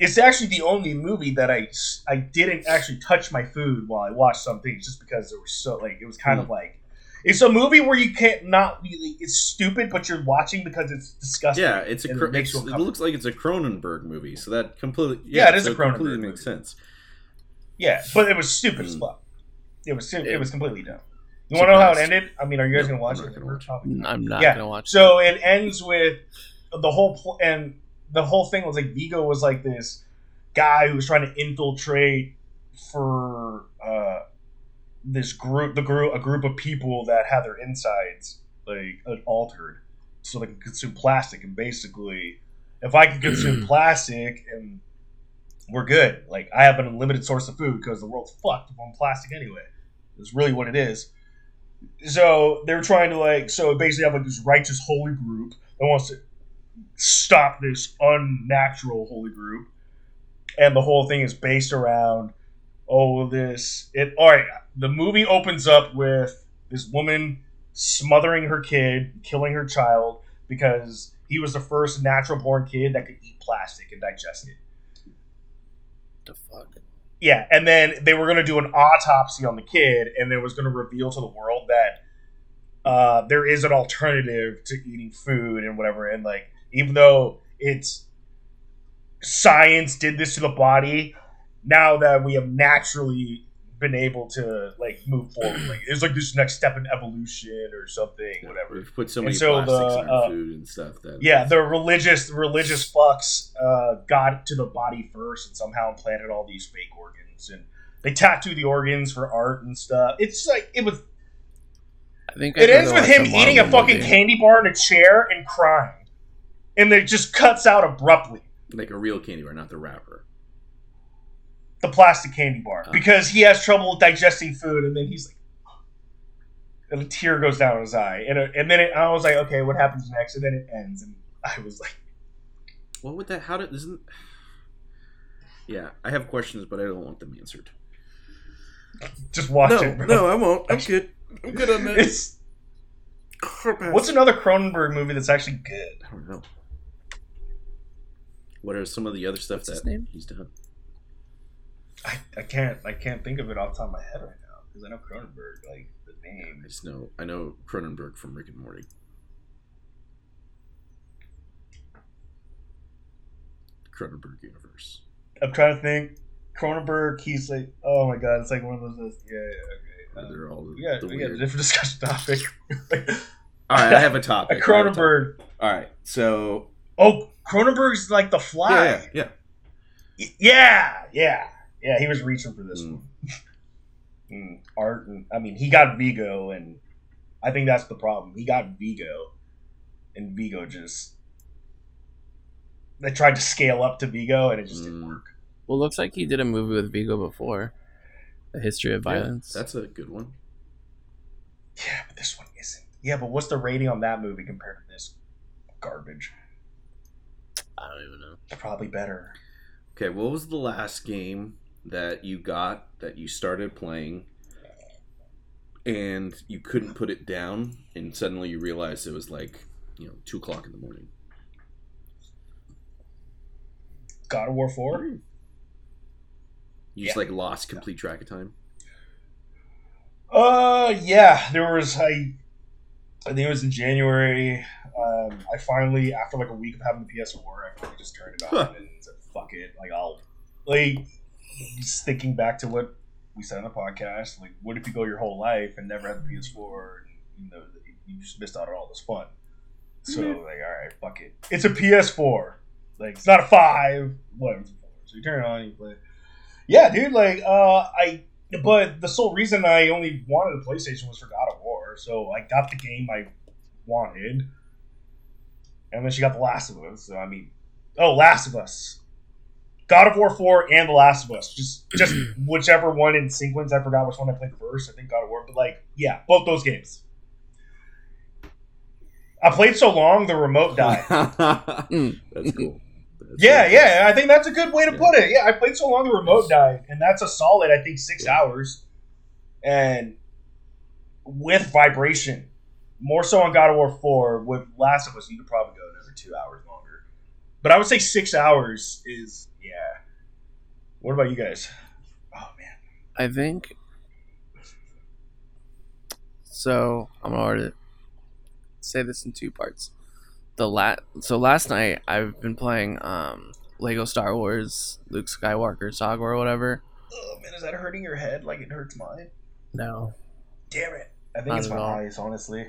Speaker 1: It's actually the only movie that I I didn't actually touch my food while I watched some things just because it was so like it was kind
Speaker 3: Hmm.
Speaker 1: of like it's a movie where you can't not really it's stupid but you're watching because it's disgusting.
Speaker 3: yeah, it's a.
Speaker 1: it makes
Speaker 3: it's, it looks like it's a Cronenberg movie, so that completely.
Speaker 1: Yeah, it is
Speaker 3: so
Speaker 1: a Cronenberg
Speaker 3: completely
Speaker 1: movie.
Speaker 3: makes sense.
Speaker 1: Yeah, but it was stupid as
Speaker 3: Hmm.
Speaker 1: fuck. It was it,
Speaker 2: It-
Speaker 1: was completely dumb. You want to know how it ended? I mean, are you guys
Speaker 3: No,
Speaker 1: gonna watch
Speaker 3: I'm not
Speaker 1: it?
Speaker 3: gonna watch
Speaker 2: I'm not
Speaker 1: Yeah,
Speaker 2: gonna watch. It.
Speaker 1: So it ends with the whole pl- and the whole thing was like Viggo was like this guy who was trying to infiltrate for uh, this group, the group, a group of people that had their insides like uh, altered, so they can consume plastic. And basically, if I can consume [clears throat] plastic and we're good, like I have an unlimited source of food because the world's fucked on plastic anyway. Is really what it is. So they're trying to like so basically have like this righteous holy group that wants to stop this unnatural holy group, and the whole thing is based around oh this it. All right, the movie opens up with this woman smothering her kid, killing her child because he was the first natural born kid that could eat plastic and digest it.
Speaker 2: The fuck?
Speaker 1: Yeah, and then they were going to do an autopsy on the kid, and it was going to reveal to the world that uh, there is an alternative to eating food and whatever. And like, even though it's science did this to the body, now that we have naturally been able to like move forward, [clears throat] like it's like this next step in evolution or something, whatever.
Speaker 3: We've put so many
Speaker 1: so the,
Speaker 3: plastics in our
Speaker 1: uh,
Speaker 3: food and stuff that
Speaker 1: Yeah, the religious religious fucks uh, got to the body first and somehow implanted all these fake organs and they tattoo the organs for art and stuff. It's like it was.
Speaker 2: I think
Speaker 1: It
Speaker 2: I'd
Speaker 1: ends with him eating a fucking
Speaker 2: movie.
Speaker 1: candy bar in a chair and crying, and then it just cuts out abruptly.
Speaker 3: like a real candy bar, not the wrapper.
Speaker 1: The plastic candy bar
Speaker 3: Oh.
Speaker 1: because he has trouble digesting food, and then he's like, [gasps] and a tear goes down his eye, and it- and then it, I was like, okay, what happens next? And then it ends, and I was like,
Speaker 3: What would that? How did? Isn't? Yeah, I have questions, but I don't want them answered.
Speaker 1: just watch it. Bro.
Speaker 3: I won't. I'm good. I'm good on that.
Speaker 1: It's what's another Cronenberg movie that's actually good?
Speaker 3: I don't know. What are some of the other stuff
Speaker 2: What's
Speaker 3: that
Speaker 2: name?
Speaker 3: he's done?
Speaker 1: I, I can't I can't think of it off the top of my head right now because I know Cronenberg like the name.
Speaker 3: just know I know Cronenberg from Rick and Morty. Cronenberg universe.
Speaker 1: I'm trying to think. Cronenberg, he's like, oh my god, it's like one of those. Yeah, yeah,
Speaker 3: Where
Speaker 1: okay. Uh,
Speaker 3: they're all the,
Speaker 1: we got,
Speaker 3: the
Speaker 1: we got a different discussion topic. [laughs]
Speaker 3: All right, I have a [laughs]
Speaker 1: a
Speaker 3: topic. I have a topic.
Speaker 1: Cronenberg.
Speaker 3: All right, so
Speaker 1: Oh, Cronenberg's like the Fly.
Speaker 3: yeah, yeah, yeah.
Speaker 1: Yeah, yeah, yeah. He was reaching for this
Speaker 3: Mm.
Speaker 1: one. [laughs] Mm, art, and I mean, he got Viggo, and I think that's the problem. He got Viggo, and Viggo just they tried to scale up to Viggo, and it just didn't
Speaker 3: Mm.
Speaker 1: work.
Speaker 2: Well, looks like he did a movie with Viggo before. A History of Violence.
Speaker 3: Yeah, that's a good one.
Speaker 1: Yeah, but this one isn't. Yeah, but what's the rating on that movie compared to this garbage?
Speaker 2: I don't even know.
Speaker 1: Probably better.
Speaker 3: Okay, what was the last game that you got that you started playing and you couldn't put it down and suddenly you realized it was like, you know, two o'clock in the morning?
Speaker 1: God of War Four.
Speaker 3: You just like lost complete track of time.
Speaker 1: Uh, yeah. There was I. I think it was in January. Um, I finally, after like a week of having the PS4, I finally just turned it on
Speaker 3: Huh.
Speaker 1: and said, "Fuck it!" Like I'll, like, just thinking back to what we said on the podcast. Like, what if you go your whole life and never have the PS4? And, you know, you just missed out on all this fun. So
Speaker 3: Mhm.
Speaker 1: like, all right, fuck it. It's a PS4. Like, it's not a five. Whatever. It's a four. So you turn it on, you play. Yeah, dude. Like, uh, I but the sole reason I only wanted a PlayStation was for God of War, so I got the game I wanted, and then she got The Last of Us. So I mean, oh, Last of Us, God of War four, and The Last of Us. Just just [clears throat] whichever one in sequence. I forgot which one I played first. I think God of War, but like, yeah, both those games. I played so long, the remote died. [laughs]
Speaker 2: Mm.
Speaker 3: That's cool. That's
Speaker 1: Yeah,
Speaker 3: cool.
Speaker 1: yeah, I think that's a good way to
Speaker 3: Yeah.
Speaker 1: put it. Yeah, I played so long the remote died, and that's a solid, I think, six
Speaker 3: Yeah.
Speaker 1: hours, and with vibration, more so on God of War Four. With Last of Us, you could probably go another two hours longer, but I would say six hours is yeah. What about you guys? Oh man,
Speaker 2: I think. So I'm gonna to say this in two parts. The lat so last night I've been playing um Lego Star Wars Luke Skywalker Saga or whatever.
Speaker 1: oh man, is that hurting your head like it hurts mine?
Speaker 2: No.
Speaker 1: Damn it! I think
Speaker 2: Not
Speaker 1: it's my
Speaker 2: all.
Speaker 1: eyes, honestly.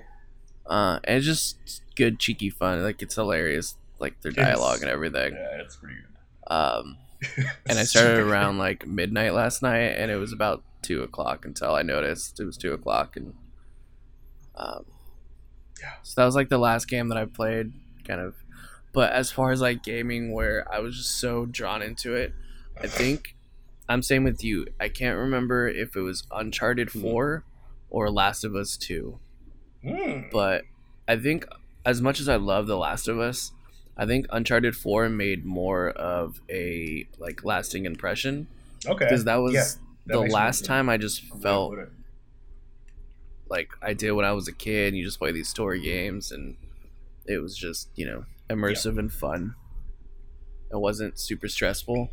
Speaker 2: Uh, and it's just good cheeky fun. Like it's hilarious. Like their
Speaker 1: It's-
Speaker 2: dialogue and everything.
Speaker 1: Yeah, it's pretty good.
Speaker 2: Um, [laughs] and I started around like midnight last night, and it was about two o'clock until I noticed it was two o'clock, and um,
Speaker 1: Yeah.
Speaker 2: So that was like the last game that I played, kind of. But as far as like gaming, where I was just so drawn into it, I [sighs] think I'm same with you. I can't remember if it was Uncharted
Speaker 3: Hmm.
Speaker 2: Four or Last of Us Two,
Speaker 1: Mm.
Speaker 2: but I think as much as I love The Last of Us, I think Uncharted Four made more of a like lasting impression
Speaker 1: Okay.
Speaker 2: because that was
Speaker 1: Yeah, that
Speaker 2: the last
Speaker 1: sense.
Speaker 2: time I just felt. Like I did when I was a kid. You just play these story games, and it was just you know immersive and fun. It wasn't super stressful.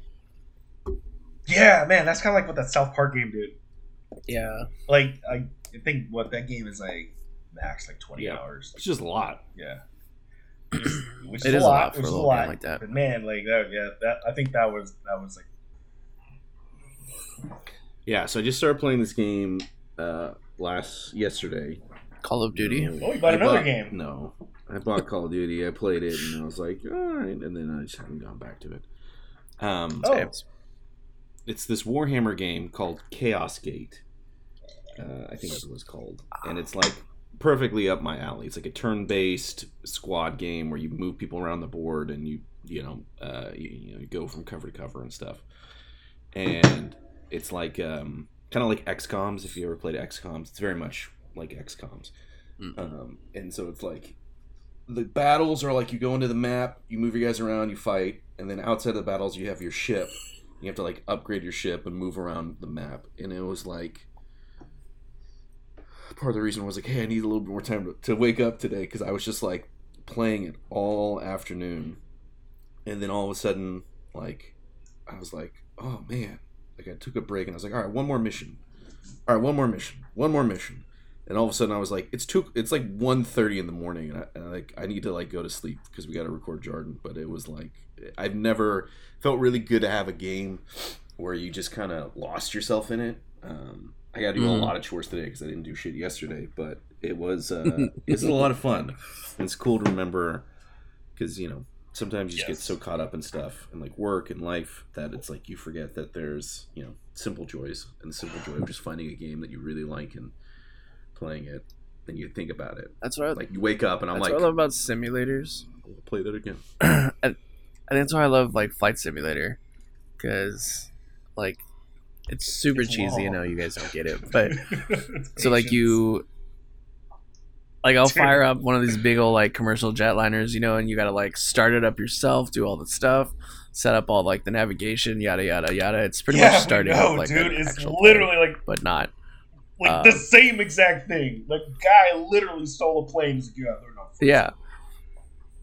Speaker 1: Yeah, man, that's kind of like what that South Park game did.
Speaker 2: Yeah,
Speaker 1: Like, I think what that game is like max like twenty
Speaker 3: Yeah.
Speaker 1: hours.
Speaker 3: It's just a lot.
Speaker 1: Yeah. [clears throat] Which
Speaker 2: It
Speaker 1: is
Speaker 2: is
Speaker 1: a
Speaker 2: a
Speaker 1: lot,
Speaker 2: lot for
Speaker 1: which
Speaker 2: a
Speaker 1: is a lot.
Speaker 2: game like that.
Speaker 1: But man, like that, yeah, that I think that was that was like
Speaker 3: Yeah, so I just started playing this game uh, last yesterday.
Speaker 2: Call of Duty.
Speaker 1: Oh, you bought
Speaker 3: I
Speaker 1: another game.
Speaker 3: No, I bought Call of Duty. I played it, and I was like, all right, and then I just haven't gone back to it. Um,
Speaker 1: Oh.
Speaker 2: Okay.
Speaker 3: it's this Warhammer game called Chaos Gate. Uh, I think that's what it's called, and it's like perfectly up my alley. It's like a turn-based squad game where you move people around the board and you you know uh, you, you know you go from cover to cover and stuff. And it's like um, kind of like XComs. If you ever played XComs, it's very much like XComs.
Speaker 2: Mm.
Speaker 3: Um, and so it's like the battles are like you go into the map, you move your guys around, you fight, and then outside of the battles you have your ship. You have to like upgrade your ship and move around the map. And it was like part of the reason was like, hey, I need a little bit more time to, to wake up today because I was just like playing it all afternoon, and then all of a sudden, like, I was like, oh man, like I took a break and I was like, all right, one more mission, all right, one more mission, one more mission, and all of a sudden I was like, it's two. it's like 1.30 in the morning, and I, and I like I need to like go to sleep because we got to record Jordan, but it was like I've never felt really good to have a game where you just kind of lost yourself in it. Um, I got to do a
Speaker 2: Mhm.
Speaker 3: lot of chores today because I didn't do shit yesterday, but it was uh, [laughs] it's a lot of fun. It's cool to remember because you know sometimes you just get so caught up in stuff and like work and life that it's like you forget that there's you know simple joys and the simple joy of just finding a game that you really like and playing it. Then you think about it.
Speaker 2: That's what I,
Speaker 3: Like you wake up and I'm
Speaker 2: that's
Speaker 3: like,
Speaker 2: what I love about simulators.
Speaker 3: I'll play that again. [clears throat]
Speaker 2: and I think that's why I love like Flight Simulator, because like it's super
Speaker 1: It's
Speaker 2: cheesy. I know you guys don't get it, but [laughs] so like you, like I'll [laughs]
Speaker 1: Dude.
Speaker 2: fire up one of these big old like commercial jetliners, you know, and you gotta like start it up yourself, do all the stuff, set up all like the navigation, yada yada yada. It's pretty
Speaker 1: yeah,
Speaker 2: much starting
Speaker 1: no,
Speaker 2: up like
Speaker 1: dude,
Speaker 2: an
Speaker 1: it's literally
Speaker 2: plane,
Speaker 1: like
Speaker 2: but not.
Speaker 1: like
Speaker 2: uh,
Speaker 1: the same exact thing. Like guy literally stole a plane. He's like, yeah, they're not.
Speaker 2: Yeah,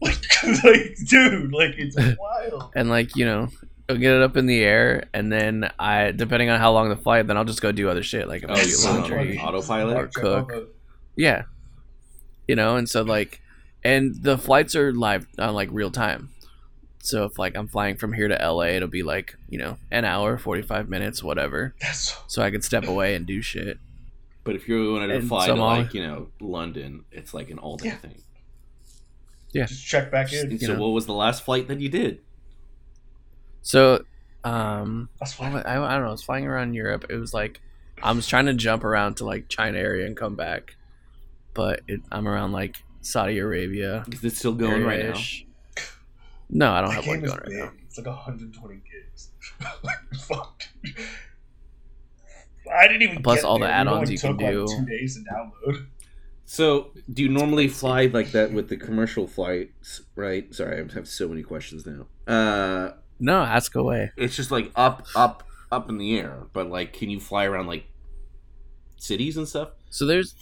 Speaker 2: [laughs]
Speaker 1: Like, like, dude, like it's [laughs] wild.
Speaker 2: and like you know. I'll get it up in the air, and then I, depending on how long the flight, then I'll just go do other shit, like
Speaker 3: Oh, you
Speaker 2: do
Speaker 3: on
Speaker 2: laundry,
Speaker 3: autopilot?
Speaker 2: Or cook. Yeah. You know, and so like and the flights are live on like real time. So if like I'm flying from here to LA, it'll be like, you know, an hour, 45 minutes, whatever.
Speaker 1: That's so
Speaker 2: So I can step away and do shit.
Speaker 3: But if you're going to
Speaker 2: And
Speaker 3: fly to
Speaker 2: somehow-
Speaker 3: like you know London, it's like an all day
Speaker 1: Yeah.
Speaker 3: thing.
Speaker 2: Yeah.
Speaker 1: just check back in.
Speaker 3: And so
Speaker 2: know.
Speaker 3: what was the last flight that you did?
Speaker 2: So um
Speaker 1: That's
Speaker 2: I,
Speaker 1: fine.
Speaker 2: I don't know, I was flying around Europe. It was like I was trying to jump around to like China area and come back. But it, I'm around like Saudi Arabia.
Speaker 3: Is it still going right now?
Speaker 2: No, I don't
Speaker 1: That
Speaker 2: have one
Speaker 1: game is
Speaker 2: going right
Speaker 1: big.
Speaker 2: now.
Speaker 1: It's like 120 gigs. [laughs] like, fuck. I didn't even.
Speaker 2: Plus
Speaker 1: get
Speaker 2: all the
Speaker 1: there. It only
Speaker 2: add-ons you can do.
Speaker 1: took, like,
Speaker 2: do.
Speaker 1: two days to download.
Speaker 3: So, do you normally fly like that with the commercial flights? Right. Sorry, I have so many questions now. Uh,
Speaker 2: No, ask away.
Speaker 3: it's just like up, up, up in the air. But like, can you fly around like cities and stuff?
Speaker 2: So there's,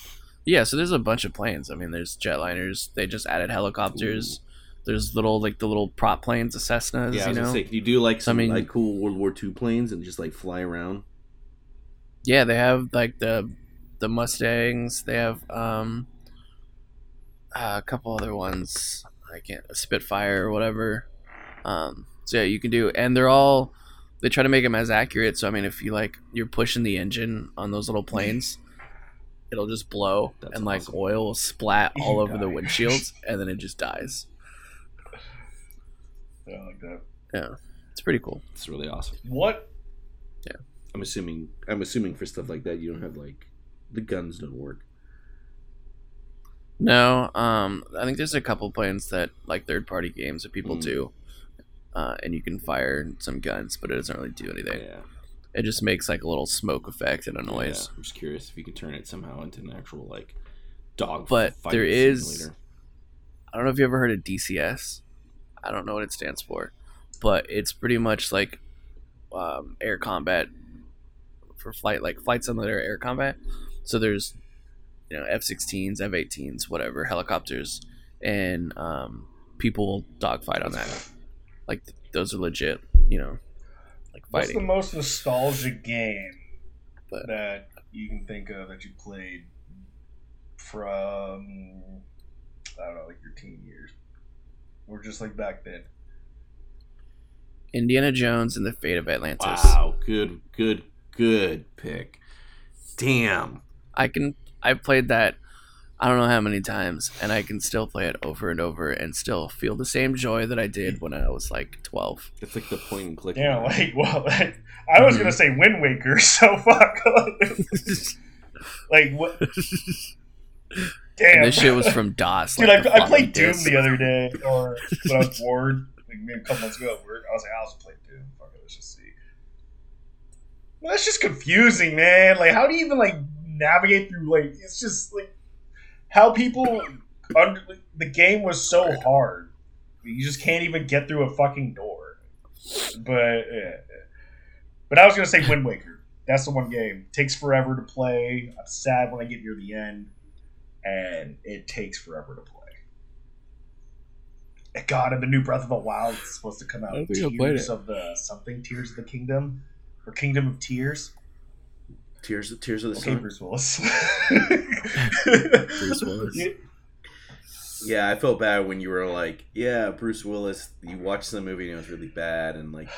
Speaker 2: yeah, so there's a bunch of planes. I mean, there's jetliners. They just added helicopters. There's little like the little prop planes, the Cessnas.
Speaker 3: Yeah, I
Speaker 2: you know.
Speaker 3: say, can you do like
Speaker 2: So, I
Speaker 3: some
Speaker 2: mean-
Speaker 3: like cool World War II planes and just like fly around?
Speaker 2: Yeah, they have like the the Mustangs. They have um uh, a couple other ones. I can't Spitfire or whatever. Um, so yeah, you can do, and they're all they try to make them as accurate. So I mean, if you like you're pushing the engine on those little planes, it'll just blow
Speaker 3: That's
Speaker 2: and like
Speaker 3: awesome.
Speaker 2: oil will splat [laughs] all over the
Speaker 1: die.
Speaker 2: windshields, [laughs] and then it just dies.
Speaker 1: Yeah, like that.
Speaker 2: Yeah, it's pretty cool.
Speaker 3: It's really awesome.
Speaker 1: What? Yeah.
Speaker 3: I'm assuming. I'm assuming for stuff like that, you don't have like the guns don't work.
Speaker 2: No, um, I think there's a couple planes that like third party games that people
Speaker 3: Mm.
Speaker 2: do, uh, and you can fire some guns, but it doesn't really do anything.
Speaker 3: Yeah.
Speaker 2: It just makes like a little smoke effect and a noise.
Speaker 3: Yeah, I'm just curious if you can turn it somehow into an actual like dog.
Speaker 2: But there is-
Speaker 3: simulator.
Speaker 2: I don't know if you ever heard of DCS. I don't know what it stands for, but it's pretty much like um, air combat for flight, like flight simulator air combat. So there's you know F-16s, F-18s, whatever helicopters, and um, people will dogfight on that. Like those are legit, you know, like
Speaker 1: What's the most nostalgic game
Speaker 2: But-
Speaker 1: that you can think of that you played from I don't know, like your teen years, or just like back then?
Speaker 2: Indiana Jones and the Fate of Atlantis.
Speaker 3: Wow, good, good, good pick. Damn.
Speaker 2: I can I've played that I don't know how many times and I can still play it over and over and still feel the same joy that I did when I was like 12.
Speaker 3: It's like the point and click.
Speaker 1: Yeah, like [laughs] well, like, I was gonna say Wind Waker, [laughs] so fuck. [laughs] like what? Damn,
Speaker 2: and this shit was from DOS.
Speaker 1: Dude,
Speaker 2: like
Speaker 1: I, I played Doom
Speaker 2: disk.
Speaker 1: the other day, or when I was bored, like maybe a couple months ago at work. I was like, I'll just play Doom. Fuck it, let's just see. Well, that's just confusing, man. Like, how do you even like navigate through? Like, it's just like how people under the game was so hard. You just can't even get through a fucking door. But yeah. But I was gonna say Wind Waker. That's the one game. Takes forever to play. I'm sad when I get near the end, and it takes forever to play. God, and the new Breath of the Wild is supposed to come out.
Speaker 2: I don't think I played
Speaker 1: Tears of the something, Tears of the Kingdom, or Kingdom of Tears.
Speaker 3: Tears, tears of the
Speaker 1: Okay,
Speaker 3: sun.
Speaker 1: Bruce Willis.
Speaker 2: Bruce Willis.
Speaker 1: Yeah,
Speaker 3: Yeah, I felt bad when you were like, "Yeah, Bruce Willis." You watched the movie and it was really bad, and like,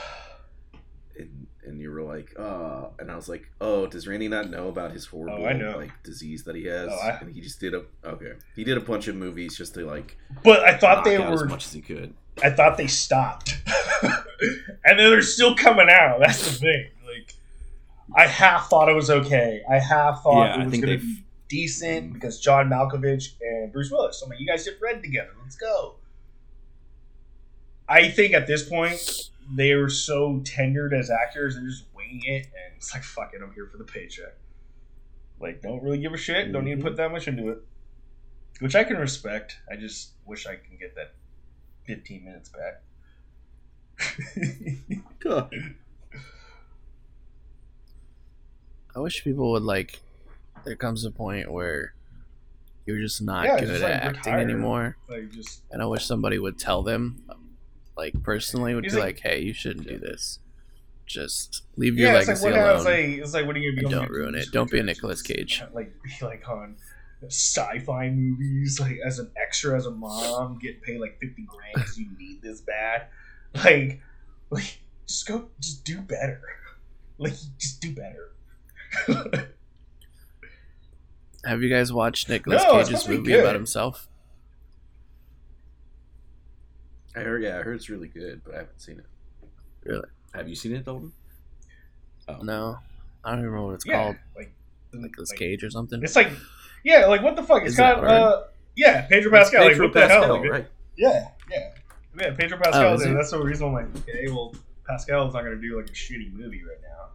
Speaker 3: and, and you were like, "Oh," and I was like, "Oh, does Randy not know about his horrible
Speaker 1: Oh, I know.
Speaker 3: like disease that he has?"
Speaker 1: Oh, I-
Speaker 3: And he just did a okay. He did a bunch of movies just to like
Speaker 1: But I thought
Speaker 3: knock
Speaker 1: they
Speaker 3: were as much as he could.
Speaker 1: I thought they stopped, [laughs] and then they're still coming out. That's the thing. Like, I half thought it was okay. I half thought
Speaker 3: Yeah,
Speaker 1: it was
Speaker 3: think
Speaker 1: going to be decent because John Malkovich and Bruce Willis. I'm like, you guys did Red together. Let's go. I think at this point they were so tenured as actors, they're just winging it, and it's like, fuck it, I'm here for the paycheck. Like, don't really give a shit. Don't need to put that much into it, which I can respect. I just wish I can get that 15 minutes back. [laughs]
Speaker 2: I wish people would like. There comes a point where you're just not
Speaker 1: Yeah,
Speaker 2: good
Speaker 1: just,
Speaker 2: at
Speaker 1: like,
Speaker 2: acting
Speaker 1: retire.
Speaker 2: anymore,
Speaker 1: like, just
Speaker 2: and I wish somebody would tell them, like personally, would be
Speaker 1: like-
Speaker 2: like, "Hey, you shouldn't do this. Just leave your
Speaker 1: yeah, like
Speaker 2: legacy
Speaker 1: what
Speaker 2: alone."
Speaker 1: it's like it's like what are you gonna be
Speaker 2: don't ruin it. Don't be a Nicolas Cage.
Speaker 1: Like be like on sci-fi movies, like as an extra, as a mom, getting paid like fifty grand because you need this bad. Like, like just go, just do better. Like, just do better. [laughs]
Speaker 2: Have you guys watched Nicolas
Speaker 1: No,
Speaker 2: Cage's
Speaker 1: supposed
Speaker 2: movie
Speaker 1: good.
Speaker 2: about himself?
Speaker 3: I heard, yeah, I heard it's really good, but I haven't seen it.
Speaker 2: Really?
Speaker 3: Have you seen it, Dalton? Oh.
Speaker 2: No, I don't even remember what it's
Speaker 1: yeah,
Speaker 2: called.
Speaker 1: like
Speaker 2: Nicolas
Speaker 1: like,
Speaker 2: Cage or something.
Speaker 1: It's like, yeah, like what the fuck? It's
Speaker 2: Is it
Speaker 1: got,
Speaker 2: hard?
Speaker 1: uh, yeah, Pedro Pascal. Like,
Speaker 3: Pedro
Speaker 1: what the hell?
Speaker 3: Pascal, right?
Speaker 1: Yeah, yeah, yeah. Pedro Pascal.
Speaker 2: Oh,
Speaker 1: and that's the reason I'm like, okay, well, Pascal's not going to do like a shitty movie right now.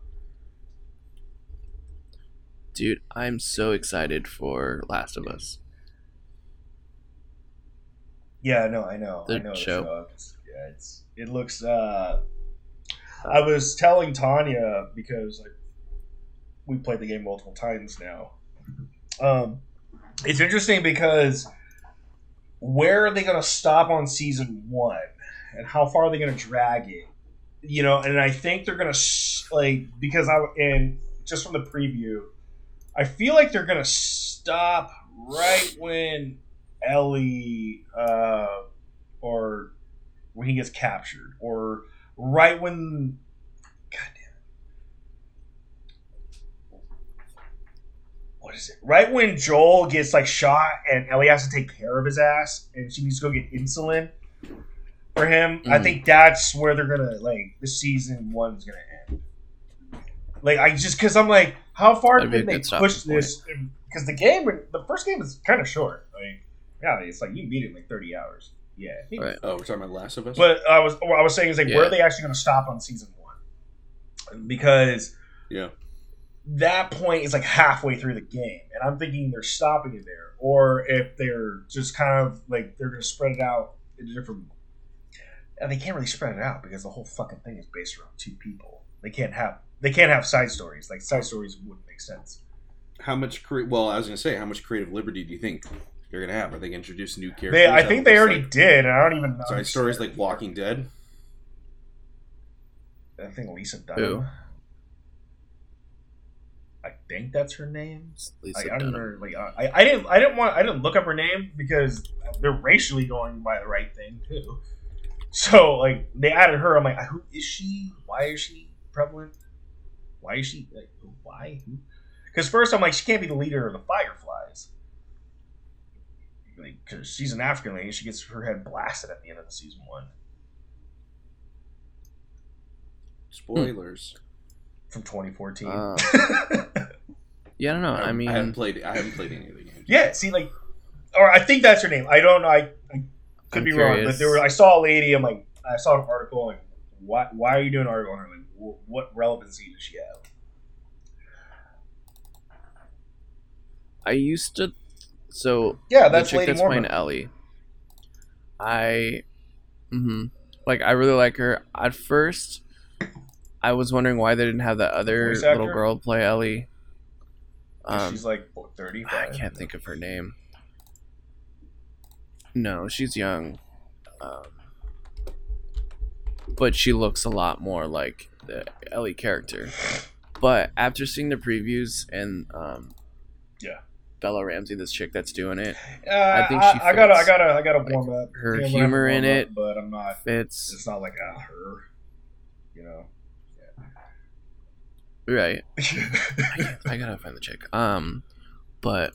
Speaker 2: Dude, I'm so excited for Last of Us.
Speaker 1: Yeah, no, I know, I
Speaker 2: The
Speaker 1: know.
Speaker 2: show.
Speaker 1: Show. It's, yeah, it's it looks. uh I was telling Tanya because like we played the game multiple times now. Um, it's interesting because where are they going to stop on season one, and how far are they going to drag it? You know, and I think they're going to like because I and just from the preview, I feel like they're going to stop right when Ellie uh, or when he gets captured, or right when. God damn it. What is it? Right when Joel gets like shot and Ellie has to take care of his ass, and she needs to go get insulin for him. I
Speaker 2: Mhm.
Speaker 1: think that's where they're gonna like the season one's gonna end. Like I just because I'm like, how far
Speaker 2: That'd be
Speaker 1: can they push this? Because the game, the first game is kind of short. Like, yeah, it's like you beat it in like 30 hours. Yeah,
Speaker 2: Right.
Speaker 3: Oh, we're talking about Last of Us.
Speaker 1: but I was what I was saying is like, where are they actually going to stop on season one? Because
Speaker 3: yeah,
Speaker 1: that point is like halfway through the game, and I'm thinking they're stopping it there, or if they're just kind of like they're going to spread it out into different. And they can't really spread it out because the whole fucking thing is based around two people. They can't have they can't have side stories. Like side stories wouldn't make sense.
Speaker 3: How much cre- well, I was gonna say, how much creative liberty do you think they're gonna have? Are they gonna introduce new characters?
Speaker 1: They, I think they already
Speaker 3: like-
Speaker 1: did, and I don't even know.
Speaker 3: Side stories like Walking Dead.
Speaker 1: I think Lisa
Speaker 2: Who?
Speaker 1: I think that's her name.
Speaker 2: Lisa
Speaker 1: Like, I don't
Speaker 2: Dunham.
Speaker 1: remember. Like I, I didn't I didn't want I didn't look up her name because they're racially going by the right thing too. [laughs] So like they added her. I'm like, who is she? Why is she prevalent? Why is she like why? Because first I'm like, she can't be the leader of the Fireflies. Because she's an African lady, she gets her head blasted at the end of the season one
Speaker 3: Spoilers.
Speaker 1: from 2014.
Speaker 2: Uh, [laughs] yeah, I don't know. I,
Speaker 3: I,
Speaker 2: mean,
Speaker 3: I haven't played. I haven't played any of the games.
Speaker 1: Yeah, see, like, or I think that's her name. I don't know. I, I could
Speaker 2: I'm
Speaker 1: be wrong, but there were. I saw a lady. I'm like, I saw an article. Like, why? Why are you doing an article on her? Like, wh- what relevancy does she have?
Speaker 2: I used to. So
Speaker 1: Yeah,
Speaker 2: the
Speaker 1: that's
Speaker 2: chick
Speaker 1: Lady
Speaker 2: that's playing Ellie. I, hmm like I really like her. At first, I was wondering why they didn't have that other little girl play Ellie. Um,
Speaker 1: She's like 30.
Speaker 2: I can't think of her name. No, she's young, um, but she looks a lot more like the Ellie character. But after seeing the previews and um,
Speaker 1: Yeah.
Speaker 2: Bella Ramsey, this chick that's doing it,
Speaker 1: Uh,
Speaker 2: I
Speaker 1: I
Speaker 2: think she
Speaker 1: I gotta. I gotta. I gotta
Speaker 2: Like,
Speaker 1: warm up.
Speaker 2: her
Speaker 1: Yeah, I'm gonna have to
Speaker 2: humor in
Speaker 1: up,
Speaker 2: it
Speaker 1: but I'm not.
Speaker 2: fits
Speaker 1: It's not like a her. You know. Yeah.
Speaker 2: right. [laughs] I gotta find the chick. Um, but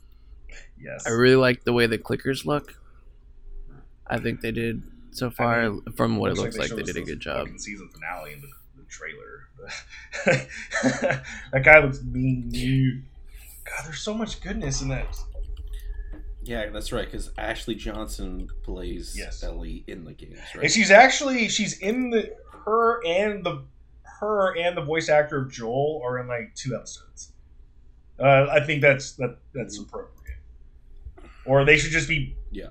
Speaker 1: yes.
Speaker 2: I really like the way the clickers look. I think they did so far, from what it looks like, they did a good job.
Speaker 1: Season finale in the, the trailer. [laughs] that guy looks mean. Dude. God, there's so much goodness in that.
Speaker 3: Yeah, that's right. Because Ashley Johnson plays
Speaker 1: Yes.
Speaker 3: Ellie in the games, right?
Speaker 1: And she's actually she's in the her and the her and the voice actor of Joel are in like two episodes. Uh, I think that's that that's appropriate. Or they should just be
Speaker 3: Yeah.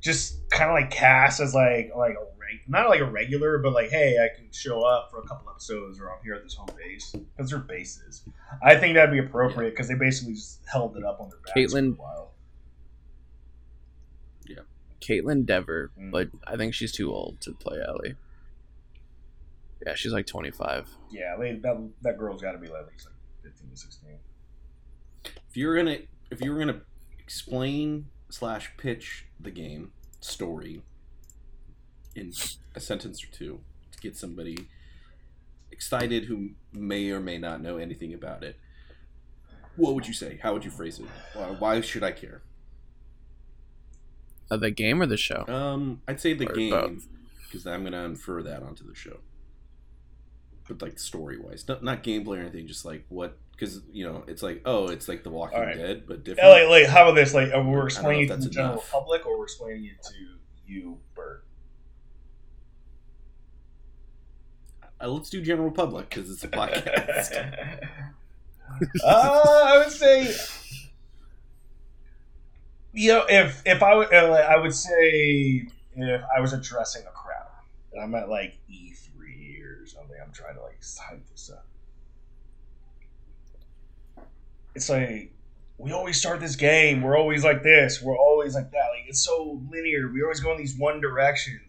Speaker 1: just kind of like cast as like like a reg- not like a regular, but like hey, I can show up for a couple episodes, or I'm here at this home base because they're bases. I think that'd be appropriate because they basically just held it up on their backs
Speaker 2: Kaitlyn-
Speaker 1: for a while.
Speaker 2: Yeah, Kaitlyn Dever,
Speaker 1: Mm.
Speaker 2: but I think she's too old to play Ellie. Yeah, she's like 25.
Speaker 1: Yeah, they, that that girl's got to be like at least like 15 to 16.
Speaker 3: if you're gonna if you were gonna explain slash pitch the game story in a sentence or two to get somebody excited who may or may not know anything about it. What would you say? How would you phrase it? Why, why should i care?
Speaker 2: Uh, the game or the show?
Speaker 3: um i'd say the
Speaker 2: Or
Speaker 3: game because i'm gonna infer that onto the show. But like story wise not, not gameplay or anything just like what because you know it's like oh it's like the walking
Speaker 1: All right.
Speaker 3: dead but
Speaker 1: Yeah,
Speaker 3: different.
Speaker 1: like, like, how about this? Like, uh,
Speaker 3: I don't know
Speaker 1: we're explaining it to the general public, or we're explaining it to you, Bert.
Speaker 3: Uh, let's do general public because it's a podcast. [laughs] [laughs]
Speaker 1: uh, I would say, you know, if if I would, uh, I would say if I was addressing a crowd, and I'm at like E3 or something, I'm trying to like hype this up. It's like we always start this game. We're always like this. We're always like that. Like it's so linear. We always go in these one directions.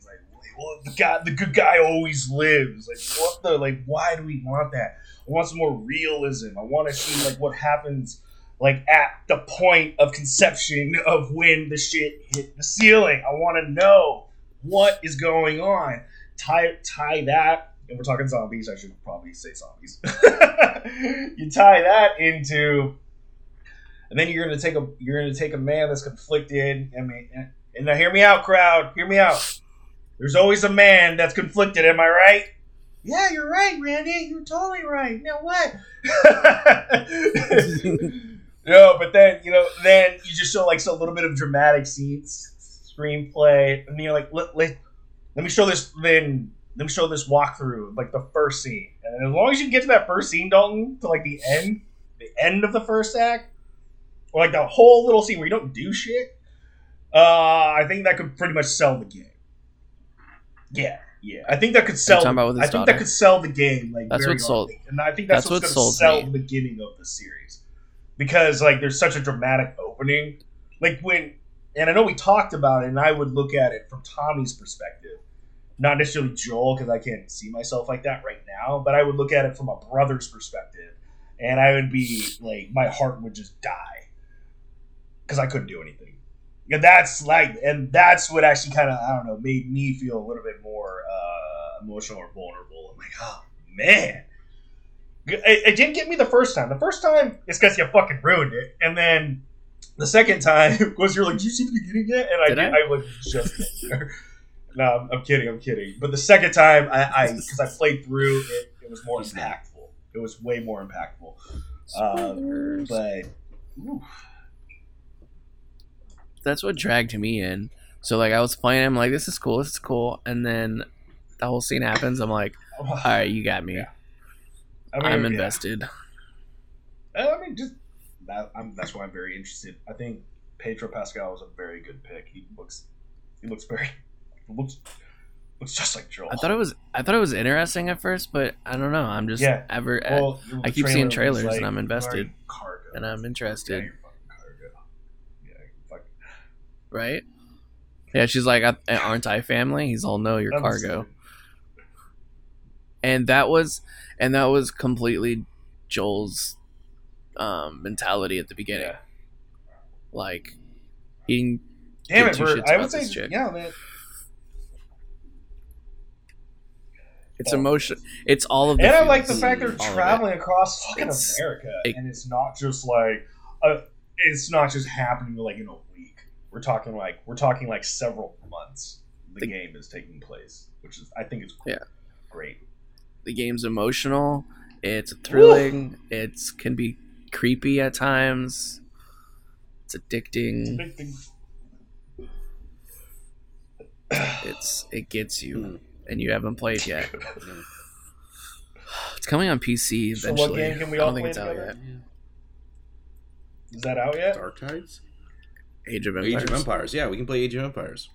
Speaker 1: Well, the guy, the good guy always lives. Like, what the like? Why do we want that? I want some more realism. I want to see like what happens like at the point of conception of when the shit hit the ceiling. I want to know what is going on. Tie tie that, and we're talking zombies. I should probably say zombies. [laughs] you tie that into, and then you're gonna take a you're gonna take a man that's conflicted. I mean, and, and now hear me out, crowd. Hear me out. There's always a man that's conflicted. Am I right? Yeah, you're right, Randy. You're totally right. Now what? [laughs] no, but then you know, then you just show like so a little bit of dramatic scenes, screenplay, and you're like, let, let, let me show this. Then let me show this walkthrough, like the first scene, and as long as you get to that first scene, Dalton, to like the end, the end of the first act, or like the whole little scene where you don't do shit, uh, I think that could pretty much sell the game. Yeah, yeah, I think that could sell.
Speaker 2: talking about with his
Speaker 1: I think that could sell the game. Like
Speaker 2: That's
Speaker 1: very
Speaker 2: what sold-
Speaker 1: early. and I think that's,
Speaker 2: that's
Speaker 1: what's
Speaker 2: what
Speaker 1: going to sell
Speaker 2: me.
Speaker 1: the beginning of the series because like there's such a dramatic opening. Like when, and I know we talked about it, and I would look at it from Tommy's perspective, not necessarily Joel because I can't see myself like that right now, but I would look at it from a brother's perspective, and I would be like, my heart would just die because I couldn't do anything. And that's like, and that's what actually kind of I don't know made me feel a little bit more uh, emotional or vulnerable. I'm like, oh man, it, it didn't get me the first time. The first time it's because you fucking ruined it, and then the second time [laughs] was you're like, "Did you see the beginning yet?" And I
Speaker 2: Did
Speaker 1: did,
Speaker 2: I?
Speaker 1: I like just. [laughs] No, I'm, I'm kidding. I'm kidding. But the second time, I I because I played through it, it was more impactful. It was way more impactful. Um, but
Speaker 2: that's what dragged me in. So like I was playing, I'm like, this is cool, this is cool, and then the whole scene happens. I'm like, all right, you got me.
Speaker 1: Yeah. I mean,
Speaker 2: I'm
Speaker 1: yeah.
Speaker 2: invested.
Speaker 1: Uh, I mean, just that. I'm, that's why I'm very interested. I think Pedro Pascal was a very good pick. He looks, he looks very, [laughs] looks, looks just like Joel.
Speaker 2: I thought it was I thought it was interesting at first, but I don't know. I'm just
Speaker 1: Yeah.
Speaker 2: ever
Speaker 1: Well,
Speaker 2: I
Speaker 1: the
Speaker 2: keep seeing trailers
Speaker 1: like,
Speaker 2: and I'm invested. And I'm interested,
Speaker 1: you're fucking cargo. Yeah, you fucking-
Speaker 2: right? Yeah, she's like, "I- aren't I family? He's all no, you're cargo. And that was and that was completely Joel's um, mentality at the beginning.
Speaker 1: Yeah.
Speaker 2: Like he
Speaker 1: Damn it, Bert.
Speaker 2: shits
Speaker 1: I
Speaker 2: about
Speaker 1: would say, yeah, man.
Speaker 2: it's emotion. It's all of the.
Speaker 1: And I like the fact they're
Speaker 2: All of it.
Speaker 1: traveling across fucking
Speaker 2: It's-
Speaker 1: America,
Speaker 2: it-
Speaker 1: and it's not just like, uh, it's not just happening like in a week. We're talking like we're talking like several months. The,
Speaker 2: The-
Speaker 1: game is taking place, which is I think it's cool.
Speaker 2: Yeah.
Speaker 1: great.
Speaker 2: The game's emotional. It's thrilling. It's can be creepy at times. It's addicting.
Speaker 1: Big thing. [sighs]
Speaker 2: It's it gets you,
Speaker 3: Mm.
Speaker 2: and you haven't played yet. [laughs] [sighs] It's coming on PC
Speaker 1: So what
Speaker 2: eventually.
Speaker 1: game can we
Speaker 2: I
Speaker 1: all
Speaker 2: don't think
Speaker 1: play
Speaker 2: it's out
Speaker 1: together?
Speaker 2: yet.
Speaker 1: Is that out yet?
Speaker 3: Dark Tides?
Speaker 2: Age of Empires.
Speaker 3: Age of Empires. Yeah, we can play Age of Empires.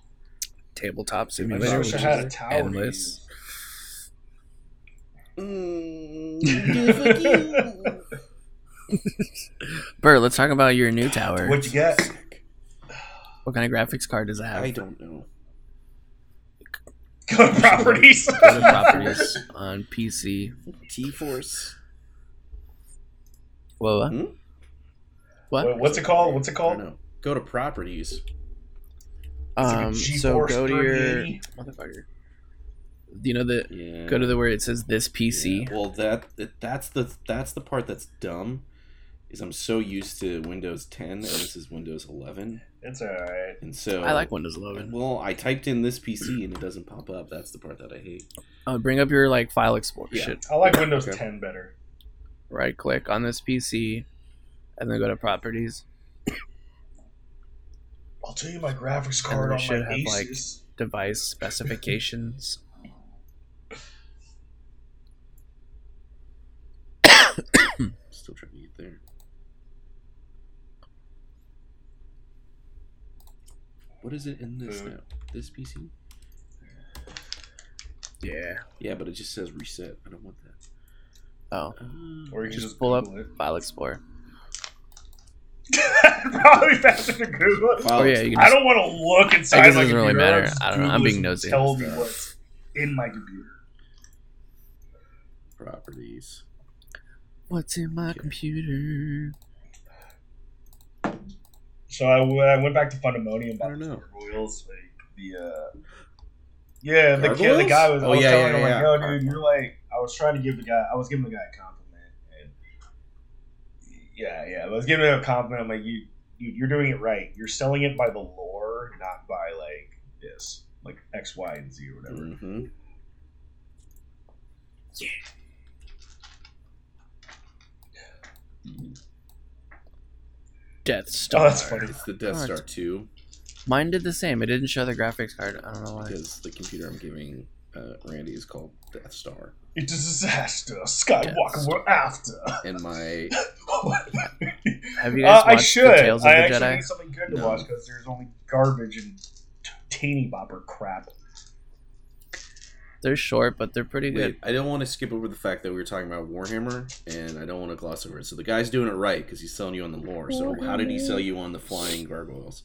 Speaker 2: Tabletop
Speaker 1: I
Speaker 2: simulator,
Speaker 1: wish I had a tower. to
Speaker 2: endless.
Speaker 3: Mm,
Speaker 2: Bert, let's talk about your new tower.
Speaker 1: What you got?
Speaker 2: What kind of graphics card does it have?
Speaker 3: I don't know. [laughs]
Speaker 1: Go properties.
Speaker 2: Go properties on PC.
Speaker 3: T Force.
Speaker 2: Whoa, what?
Speaker 3: Hmm?
Speaker 2: What?
Speaker 1: Wait, what's it called? What's it
Speaker 3: I
Speaker 1: called?
Speaker 3: Don't know. Go to properties.
Speaker 1: It's like
Speaker 2: Um, so go to your motherfucker. Do you know the
Speaker 3: Yeah.
Speaker 2: go to the where it says this PC?
Speaker 3: Yeah, Well, that, that that's the that's the part that's dumb. Is I'm so used to Windows 10 and this is Windows 11,
Speaker 1: It's alright.
Speaker 3: and so
Speaker 2: I like Windows 11.
Speaker 3: Well, I typed in this PC and it doesn't pop up. That's the part that I hate.
Speaker 2: Uh, bring up your like file explorer
Speaker 3: Yeah.
Speaker 2: shit.
Speaker 1: I like Windows
Speaker 3: Okay.
Speaker 1: 10 better.
Speaker 2: Right click on this PC, and then go to properties.
Speaker 1: I'll tell you my graphics card on
Speaker 2: should
Speaker 1: my
Speaker 2: have, like,
Speaker 1: Asus.
Speaker 2: Device [laughs] specifications.
Speaker 3: Still trying to get there. What is it in this
Speaker 1: Boot.
Speaker 3: now? This PC?
Speaker 2: Yeah.
Speaker 3: Yeah, but it just says reset. I don't want that.
Speaker 2: Oh,
Speaker 3: Uh,
Speaker 1: Or you can
Speaker 2: just
Speaker 1: just
Speaker 2: pull up
Speaker 1: it.
Speaker 2: file explorer. [laughs]
Speaker 1: Probably faster to Google it.
Speaker 3: file
Speaker 2: Oh, yeah, you can
Speaker 1: I don't want to look inside
Speaker 2: guess it doesn't really matter. I don't know. I'm being nosy.
Speaker 1: Tell me what's in my computer.
Speaker 3: properties.
Speaker 2: What's in my
Speaker 3: Okay.
Speaker 2: computer?
Speaker 1: So I went back to Fundemonium
Speaker 3: I don't know.
Speaker 1: the Royals, like the uh, yeah, the kid, the guy was. I
Speaker 3: Oh,
Speaker 1: was
Speaker 3: yeah,
Speaker 1: telling
Speaker 3: yeah,
Speaker 1: him
Speaker 3: yeah.
Speaker 1: like, yo, dude, you're like. I was trying to give the guy. I was giving the guy a compliment, and yeah, yeah, I was giving him a compliment. I'm like, you, you, you're doing it right. You're selling it by the lore, not by like this, like X, Y, and Z or whatever.
Speaker 3: Mm-hmm.
Speaker 2: Death
Speaker 1: Oh,
Speaker 2: Star.
Speaker 1: that's funny.
Speaker 3: It's the Death
Speaker 2: Oh,
Speaker 3: Star
Speaker 2: it's-
Speaker 3: 2
Speaker 2: Mine did the same. It didn't show the graphics card. I don't know why.
Speaker 3: because the computer I'm giving uh, Randy is called Death Star.
Speaker 1: It's a disaster. Skywalker,
Speaker 2: Yes.
Speaker 1: we're after.
Speaker 3: In my [laughs]
Speaker 2: Have you
Speaker 1: Uh,
Speaker 2: guys
Speaker 1: I should.
Speaker 2: the Tales of
Speaker 1: I
Speaker 2: the
Speaker 1: actually
Speaker 2: Jedi?
Speaker 1: need something good to
Speaker 3: No.
Speaker 1: watch because there's only garbage and t- teeny bopper crap.
Speaker 2: They're short, but they're pretty good.
Speaker 3: I don't want to skip over the fact that we were talking about Warhammer, and I don't want to gloss over it. So the guy's doing it right because he's selling you on the lore. So how did he sell you on the flying gargoyles?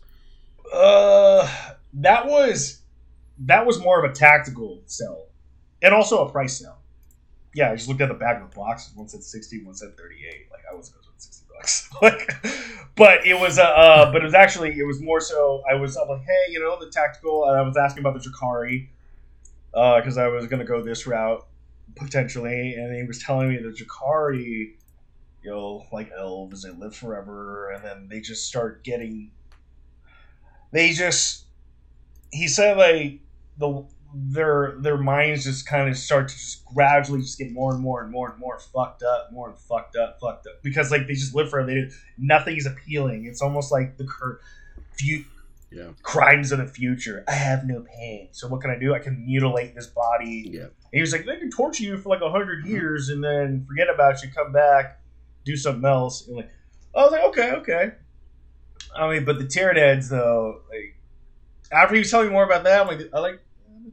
Speaker 1: Uh, that was that was more of a tactical sell, and also a price sell. Yeah, I just looked at the back of the box. One said sixty, one said thirty-eight. Like I wasn't going to sixty bucks. [laughs] like, but it was uh, uh, but it was actually it was more so. I was I'm like, hey, you know, the tactical. I was asking about the Drukhari, uh, because I was gonna go this route potentially, and he was telling me the Drukhari, you know, like elves, they live forever, and then they just start getting they just he said like the their their minds just kind of start to just gradually just get more and more and more and more fucked up, more and fucked up, fucked up because like they just live forever. They nothing is appealing. It's almost like the cur- few
Speaker 3: Yeah,
Speaker 1: crimes of the future. I have no pain, so what can I do? I can mutilate this body.
Speaker 3: yeah.
Speaker 1: And he was like, they can torture you for like a hundred years and then forget about you, come back, do something else. And like, I was like, okay, okay. I mean, but the Tyranids though, like, after he was telling me more about that, I'm like, I like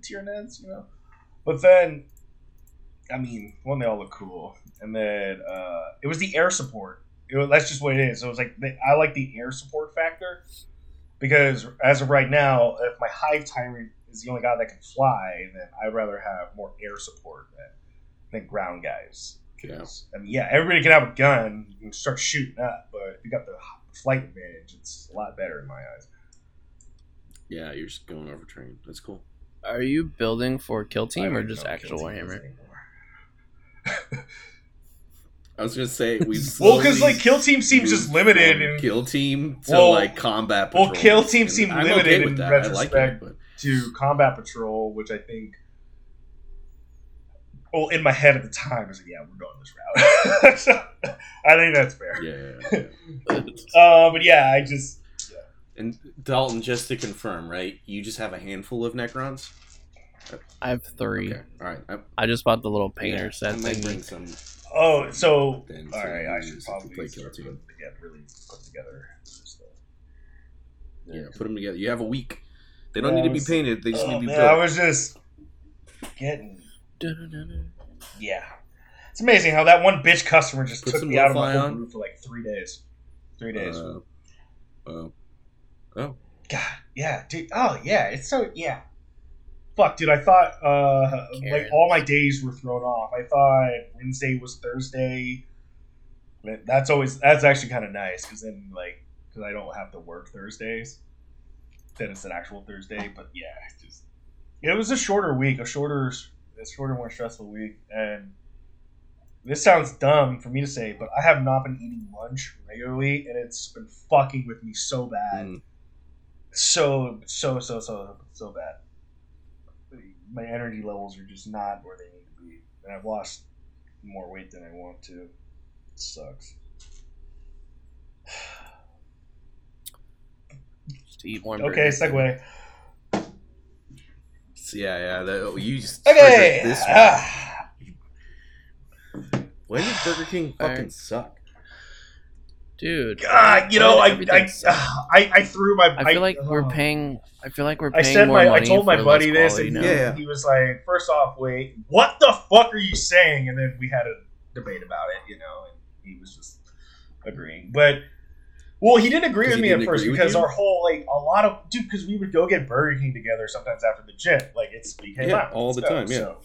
Speaker 1: the Tyranids, you know. But then, I mean, one, they all look cool, and then uh, it was the air support. It was, that's just what it is. So it was like the, I like the air support factor because as of right now, if my hive tyrant is the only guy that can fly, then I'd rather have more air support than, than ground guys.
Speaker 3: Yeah.
Speaker 1: 'Cause, I mean, yeah, everybody can have a gun, and start shooting up, but if you got the flight advantage, it's a lot better in my eyes.
Speaker 3: Yeah, you're just going over train. That's cool.
Speaker 2: Are you building for Kill Team or just actual
Speaker 1: Kill Team is
Speaker 2: Warhammer? [laughs]
Speaker 3: I was gonna say we. [laughs]
Speaker 1: Well, because like Kill Team seems just limited and
Speaker 3: kill team to
Speaker 1: Well-
Speaker 3: like combat.
Speaker 1: well. Kill Team
Speaker 3: And
Speaker 1: limited
Speaker 3: okay
Speaker 1: in
Speaker 3: that. I like
Speaker 1: retrospect.
Speaker 3: it, but
Speaker 1: to combat patrol, which I think, well, in my head at the time, I was like, yeah, we're going this route. [laughs] so, I think that's fair.
Speaker 3: yeah, yeah, yeah.
Speaker 1: Uh, but yeah, I just
Speaker 3: And Dalton, just to confirm, right? You just have a handful of Necrons.
Speaker 2: I have three.
Speaker 3: Okay, all right. I,
Speaker 2: I just bought the little painter
Speaker 3: yeah,
Speaker 2: set
Speaker 3: I might
Speaker 2: thing.
Speaker 3: bring some.
Speaker 1: oh, so
Speaker 3: Then,
Speaker 1: all
Speaker 3: so
Speaker 1: right, I
Speaker 3: you
Speaker 1: should
Speaker 3: just
Speaker 1: probably
Speaker 3: play
Speaker 1: start
Speaker 3: Kill Team.
Speaker 1: yeah, really put together this stuff.
Speaker 3: Yeah, put them together. You have a week. They don't
Speaker 1: Yeah,
Speaker 3: need to be painted. They just
Speaker 1: Oh,
Speaker 3: need to be
Speaker 1: man, I was just getting yeah. It's amazing how that one bitch customer just
Speaker 3: Put
Speaker 1: took me out of my
Speaker 3: lo-fi
Speaker 1: whole
Speaker 3: on.
Speaker 1: for like three days. Three days.
Speaker 3: Uh, oh, oh,
Speaker 1: God, yeah, dude. Oh, yeah. It's so yeah. Fuck, dude. I thought uh like all my days were thrown off. I thought Wednesday was Thursday. That's always that's actually kind of nice because then like because I don't have to work Thursdays. Then it's an actual Thursday. But yeah, just it was a shorter week, a shorter, a shorter, more stressful week, and this sounds dumb for me to say, but I have not been eating lunch regularly, and it's been fucking with me so bad
Speaker 3: mm,
Speaker 1: so so so so so bad. My energy levels are just not where they need to be, and I've lost more weight than I want to. It sucks.
Speaker 2: Just eat one.
Speaker 1: Okay, segue.
Speaker 3: So, yeah, yeah. That, you just
Speaker 1: Okay.
Speaker 3: This one.
Speaker 1: Ah.
Speaker 3: When did Burger King fucking suck?
Speaker 2: Dude.
Speaker 1: God, you know,
Speaker 2: why
Speaker 1: I I.
Speaker 2: Ah,
Speaker 1: I I threw my.
Speaker 2: I feel like we're
Speaker 1: oh.
Speaker 2: paying. I feel like we're
Speaker 1: I
Speaker 2: paying
Speaker 1: said
Speaker 2: more
Speaker 1: my. I told my buddy this, and
Speaker 2: now.
Speaker 1: he,
Speaker 3: Yeah.
Speaker 1: he was like, first off, wait, what the fuck are you saying?" And then we had a debate about it, you know, and he was just agreeing. But well, he didn't agree with me at first because
Speaker 3: you?
Speaker 1: our whole like a lot of dude because we would go get Burger King together sometimes after the gym, like it's became
Speaker 3: Yeah,
Speaker 1: out,
Speaker 3: all the
Speaker 1: go.
Speaker 3: time, yeah.
Speaker 1: So,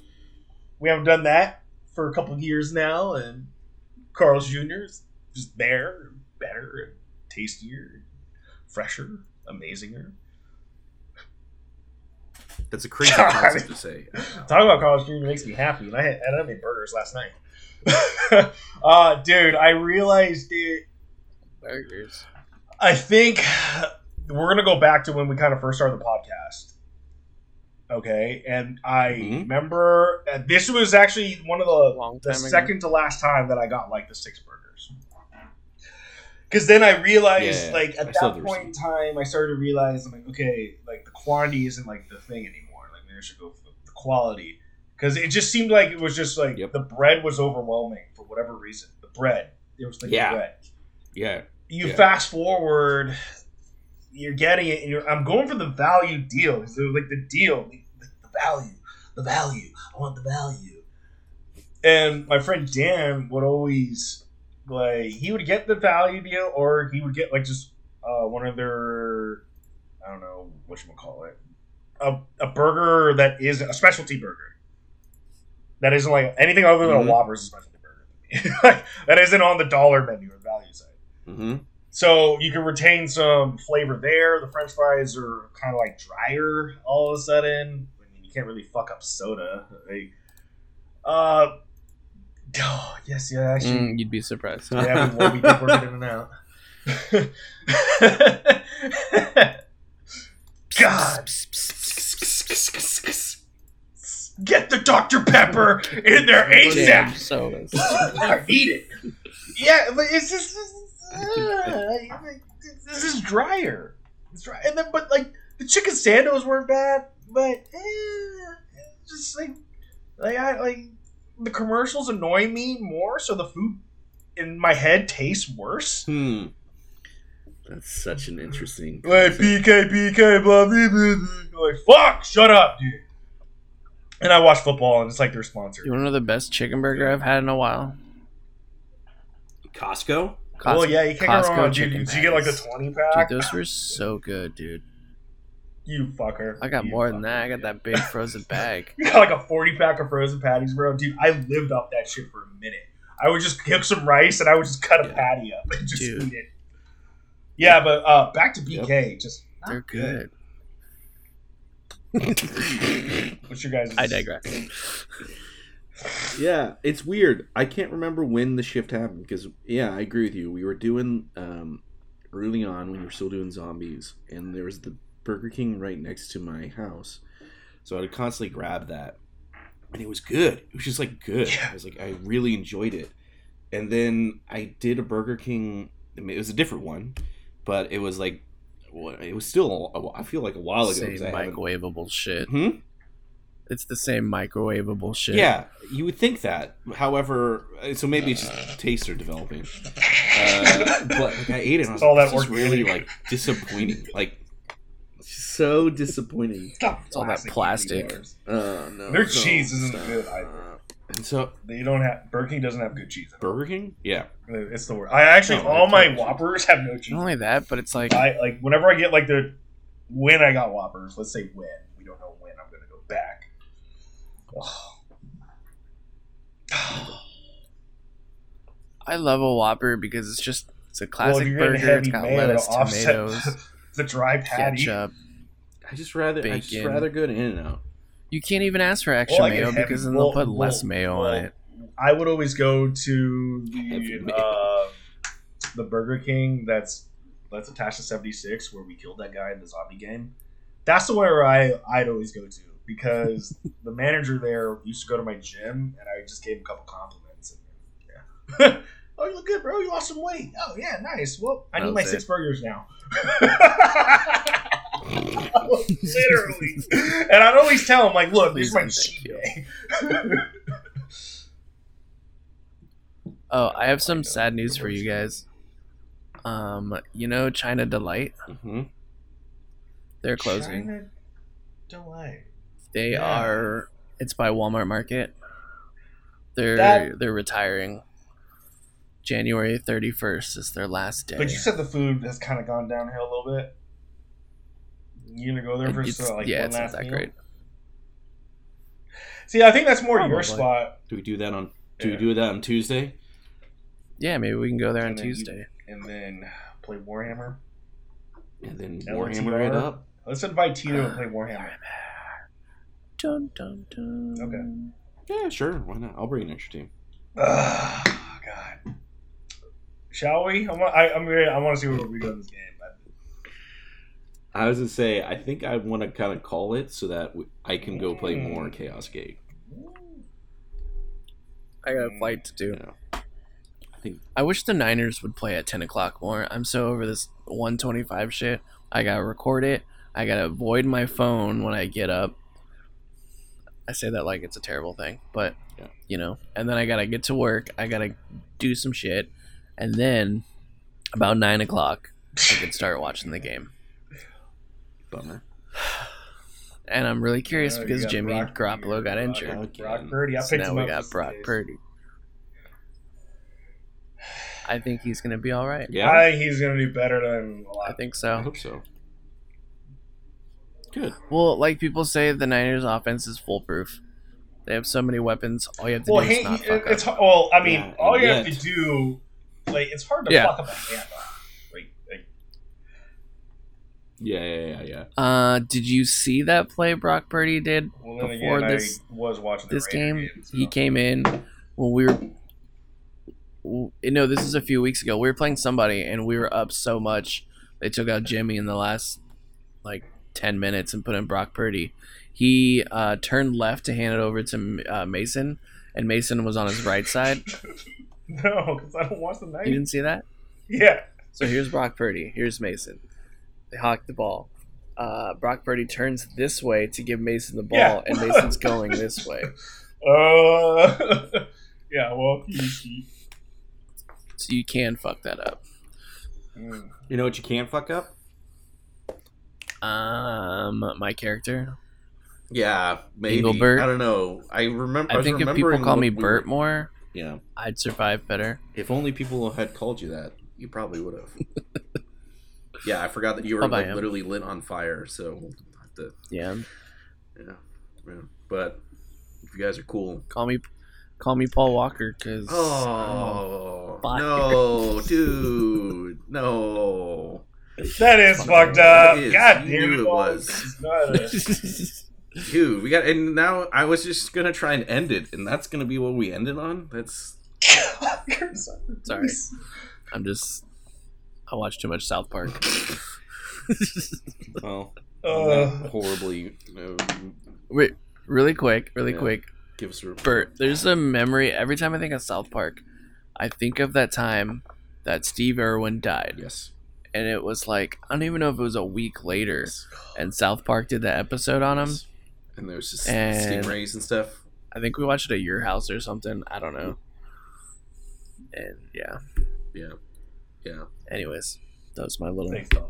Speaker 1: we haven't done that for a couple of years now, and Carl's Jr. is just there, better, and tastier, fresher, amazinger.
Speaker 3: That's a crazy [laughs]
Speaker 1: God.
Speaker 3: concept to say.
Speaker 1: Talking about Carl's Jr. makes me happy, and I had, and I made burgers last night. [laughs] uh, dude, I realized it.
Speaker 2: Burgers.
Speaker 1: I think we're gonna go back to when we kind of first started the podcast. Okay, and I
Speaker 3: Mhm.
Speaker 1: remember and this was actually one of the
Speaker 2: Long
Speaker 1: the
Speaker 2: time ago.
Speaker 1: second to last time that I got like the six burgers. Because then I realized,
Speaker 3: Yeah,
Speaker 1: like at
Speaker 3: saw
Speaker 1: that point in time, I started to realize, I'm like, okay, like the quantity isn't like the thing anymore. Like maybe I should go for the, the quality because it just seemed like it was just like
Speaker 3: Yep.
Speaker 1: the bread was overwhelming for whatever reason. The bread, it was like
Speaker 3: Yeah.
Speaker 1: the bread.
Speaker 3: Yeah.
Speaker 1: You
Speaker 3: Yeah.
Speaker 1: fast forward, you're getting it, and you're, I'm going for the value deal. So like the deal, the, the value, the value. I want the value. And my friend Dan would always like he would get the value deal, or he would get like just uh, one of their I don't know what you call it, a, a burger that is a specialty burger. That isn't like anything other than
Speaker 3: Mhm.
Speaker 1: a Whopper is a specialty burger. [laughs] that isn't on the dollar menu or value side.
Speaker 3: Mm-hmm.
Speaker 1: So you can retain some flavor there. The French fries are kind of like drier all of a sudden. I mean, you can't really fuck up soda. Like, uh, oh, [gasps] yes, yeah, actually,
Speaker 2: Mm, you'd be surprised.
Speaker 1: yeah, we, [laughs] well, we did work in and out. God, get the Dr Pepper in there ASAP. I need it. Yeah, but it's just uh, this is drier. It's dry, and then but like the chicken sandos weren't bad, but eh, just like like I like the commercials annoy me more, so the food in my head tastes worse.
Speaker 3: Hmm. That's such an interesting.
Speaker 1: Like PK PK blah blah blah. blah. Like fuck, shut up, dude. And I watch football, and it's like they're sponsored.
Speaker 2: You want to know the best chicken burger I've had in a while?
Speaker 3: Costco.
Speaker 1: well, yeah, you can't go wrong, dude.
Speaker 2: chicken
Speaker 1: Did you get like the
Speaker 2: patties.
Speaker 1: twenty
Speaker 2: Dude,
Speaker 1: pack?
Speaker 2: those were so good, dude.
Speaker 1: You fucker.
Speaker 2: I got
Speaker 1: You
Speaker 2: more than that. I got that big frozen bag. [laughs]
Speaker 1: You got like a 40 pack of frozen patties, bro. Dude, I lived off that shit for a minute. I would just cook some rice and I would just cut a
Speaker 3: Yeah.
Speaker 1: patty up and just
Speaker 2: Dude.
Speaker 1: eat it. Yeah, but uh, back to BK. Just not
Speaker 2: They're good. [laughs]
Speaker 1: What's your guys?
Speaker 2: I digress.
Speaker 3: Yeah, it's weird. I can't remember when the shift happened because yeah, I agree with you. We were doing um early on when we were still doing zombies, and there was the Burger King right next to my house, so I'd constantly grab that, and it was good. It was just like good.
Speaker 1: Yeah.
Speaker 3: I was like, I really enjoyed it, and then I did a Burger King. I mean, it was a different one, but it was like, well, it was still. a- I feel like a while ago.
Speaker 2: Same
Speaker 3: 'cause I
Speaker 2: microwavable shit.
Speaker 3: Hmm?
Speaker 2: It's the same microwavable shit.
Speaker 3: Yeah, you would think that. However, uh, so maybe it's just tastes are developing. Uh, but like, I ate it, and I was
Speaker 1: It's all that
Speaker 3: this is really like disappointing. Like so disappointing.
Speaker 1: Stop
Speaker 2: It's all that
Speaker 1: plastic
Speaker 2: plastic.
Speaker 1: candy bars.
Speaker 3: Oh uh, no,
Speaker 1: Their
Speaker 3: no,
Speaker 1: cheese isn't
Speaker 3: stop.
Speaker 1: good either.
Speaker 3: And so
Speaker 1: They don't have Burger King doesn't have good cheese.
Speaker 3: Burger King, yeah, uh,
Speaker 1: It's the worst. I actually
Speaker 3: No,
Speaker 1: all my
Speaker 3: not.
Speaker 1: Whoppers have no cheese.
Speaker 2: Not only that, but it's like
Speaker 1: I like whenever I get like the when I got Whoppers. Let's say when we don't know when I'm gonna go back. [sighs]
Speaker 2: I love a Whopper because it's just it's a classic
Speaker 1: if
Speaker 2: burger. It's got
Speaker 1: mayo
Speaker 2: lettuce, tomatoes, [laughs]
Speaker 1: the dry patty.
Speaker 2: ketchup.
Speaker 3: I just rather I just rather go to In and Out.
Speaker 2: You can't even ask for extra
Speaker 1: Well,
Speaker 2: mayo
Speaker 1: heavy-
Speaker 2: because then
Speaker 1: well,
Speaker 2: they'll put less mayo
Speaker 1: well,
Speaker 2: on it.
Speaker 1: I would always go to the [laughs] uh, the Burger King that's that's attached to 76 where we killed that guy in the zombie game. That's the where I I'd always go to because [laughs] the manager there used to go to my gym and I just gave him a couple compliments. And, yeah. [laughs] oh, you look good, bro. You lost some weight. Oh yeah, nice. Well, I need
Speaker 2: That
Speaker 1: my
Speaker 2: was
Speaker 1: six burgers now. [laughs] Literally, and I'd always tell him like, "Look, this is my cheat day."
Speaker 2: Oh, I have some sad news for you guys. Um, you know China Delight?
Speaker 3: hmm
Speaker 2: They're closing.
Speaker 1: China Delight.
Speaker 2: They
Speaker 1: Yeah.
Speaker 2: are. It's by Walmart Market. They're
Speaker 1: That-
Speaker 2: they're retiring. January thirty first is their last day.
Speaker 1: But you said the food has kind of gone downhill a little bit. You gonna go there for
Speaker 2: It's-
Speaker 1: so, like
Speaker 2: yeah,
Speaker 1: one
Speaker 2: it's not
Speaker 1: last
Speaker 2: that
Speaker 1: meal?
Speaker 2: great.
Speaker 1: See, I think that's more your spot,
Speaker 3: Do we do that on? Do
Speaker 1: Yeah.
Speaker 3: we do that on Tuesday?
Speaker 2: Yeah, maybe we can go there on
Speaker 1: And then you-
Speaker 2: Tuesday.
Speaker 1: and then play Warhammer.
Speaker 3: And then
Speaker 1: LTR.
Speaker 3: Warhammer it up.
Speaker 1: Let's invite Tito and play Warhammer.
Speaker 2: Dun, dun, dun.
Speaker 1: Okay.
Speaker 3: Yeah, sure. Why not? I'll bring an extra team.
Speaker 1: Ugh, God. Shall we? I want. I, I'm. I want to see where we go in this game.
Speaker 3: I was gonna say, I think I want to kind of call it so that I can go play more
Speaker 1: Mm.
Speaker 3: Chaos Gate.
Speaker 2: I got a flight to do.
Speaker 3: You know, I think
Speaker 2: I wish the Niners would play at 10 o'clock more. I'm so over this 125 shit. I gotta record it. I gotta avoid my phone when I get up. I say that like it's a terrible thing, but
Speaker 3: Yeah.
Speaker 2: you know. And then I gotta get to work. I gotta do some shit, and then about nine o'clock, I could start watching the game.
Speaker 3: Bummer.
Speaker 2: And I'm really curious
Speaker 1: you
Speaker 2: because
Speaker 1: got
Speaker 2: Jimmy
Speaker 1: Brock-
Speaker 2: Garoppolo got
Speaker 1: Brock-
Speaker 2: injured.
Speaker 1: Brock Purdy. I
Speaker 2: So now
Speaker 1: him
Speaker 2: we
Speaker 1: up
Speaker 2: got Brock
Speaker 1: case.
Speaker 2: Purdy. I think he's gonna be all right.
Speaker 3: Yeah,
Speaker 1: I think he's gonna do better than a lot.
Speaker 2: I think
Speaker 3: I
Speaker 2: so.
Speaker 3: hope so. Good.
Speaker 2: Well, like people say, the Niners' offense is foolproof. They have so many weapons. All you have to
Speaker 1: Well,
Speaker 2: do
Speaker 1: he,
Speaker 2: is not fuck
Speaker 1: it's
Speaker 2: up.
Speaker 1: well. I mean,
Speaker 3: Yeah,
Speaker 1: all you
Speaker 3: and
Speaker 1: have
Speaker 3: yet-
Speaker 1: to do, like, it's hard to
Speaker 2: Yeah.
Speaker 1: fuck up a handoff. Like, like,
Speaker 3: Yeah, yeah, yeah, yeah.
Speaker 2: Uh, did you see that play Brock Purdy did
Speaker 1: well,
Speaker 2: before
Speaker 1: again,
Speaker 2: this
Speaker 1: I was watching
Speaker 2: this
Speaker 1: Raider
Speaker 2: game?
Speaker 1: so-
Speaker 2: He came in when we were. w- No, this is a few weeks ago. We were playing somebody, and we were up so much. They took out Jimmy in the last like ten minutes and put in Brock Purdy. He uh, turned left to hand it over to uh, Mason, and Mason was on his right side. [laughs]
Speaker 1: No, because I don't watch the night.
Speaker 2: You didn't see that?
Speaker 1: Yeah.
Speaker 2: So here's Brock Purdy. Here's Mason. They hawk the ball. Uh, Brock Purdy turns this way to give Mason the ball,
Speaker 1: Yeah.
Speaker 2: and Mason's [laughs] going this way.
Speaker 1: Uh, [laughs] yeah. Well, he, he,
Speaker 2: So you can fuck that up.
Speaker 1: mm.
Speaker 3: You know what you can't fuck up?
Speaker 2: Um, my character.
Speaker 3: Yeah, maybe.
Speaker 2: Engelbert?
Speaker 3: I don't know. I remember.
Speaker 2: I,
Speaker 3: was
Speaker 2: think if people call me
Speaker 3: we
Speaker 2: Bert
Speaker 3: were-
Speaker 2: more,
Speaker 3: yeah.
Speaker 2: I'd survive better.
Speaker 3: If only people had called you that, you probably would have. [laughs] yeah, I forgot that you were like, literally lit on fire. So we'll have to.
Speaker 2: Yeah.
Speaker 3: Yeah, yeah. But if you guys are cool.
Speaker 2: Call me, call me Paul Walker, because
Speaker 3: Oh no, [laughs] dude, no.
Speaker 1: That is
Speaker 2: Fuck
Speaker 1: fucked up.
Speaker 3: is.
Speaker 1: God
Speaker 3: You
Speaker 1: damn
Speaker 3: knew
Speaker 1: it!
Speaker 3: it was.
Speaker 1: It's
Speaker 3: Dude, we got and now I was just gonna try and end it, and that's gonna be what we ended on. That's [laughs]
Speaker 2: Sorry. I'm just. I watch too much South Park. [laughs]
Speaker 3: well,
Speaker 1: Uh,
Speaker 3: horribly. Uh,
Speaker 2: Wait, really quick, really
Speaker 3: Yeah.
Speaker 2: quick.
Speaker 3: give us a
Speaker 2: Bert, there's a memory every time I think of South Park, I think of that time that Steve Irwin died.
Speaker 3: Yes.
Speaker 2: And it was like, I don't even know if it was a week later, and South Park did that episode on him.
Speaker 3: Yes. And there's just
Speaker 2: And-
Speaker 3: stingrays and stuff.
Speaker 2: I think we watched it at your house or something. I don't know. And yeah.
Speaker 3: Yeah. Yeah.
Speaker 2: Anyways, that was my little,
Speaker 1: Thanks, Tom.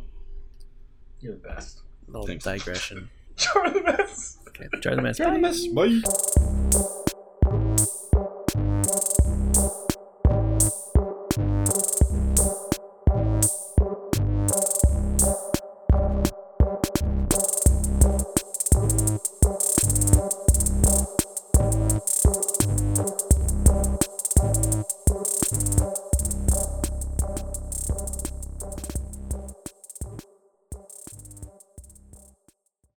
Speaker 1: You're the best.
Speaker 2: little
Speaker 3: Thanks.
Speaker 2: digression. [laughs]
Speaker 1: You're the best.
Speaker 2: Okay, try the mess.
Speaker 3: Bye.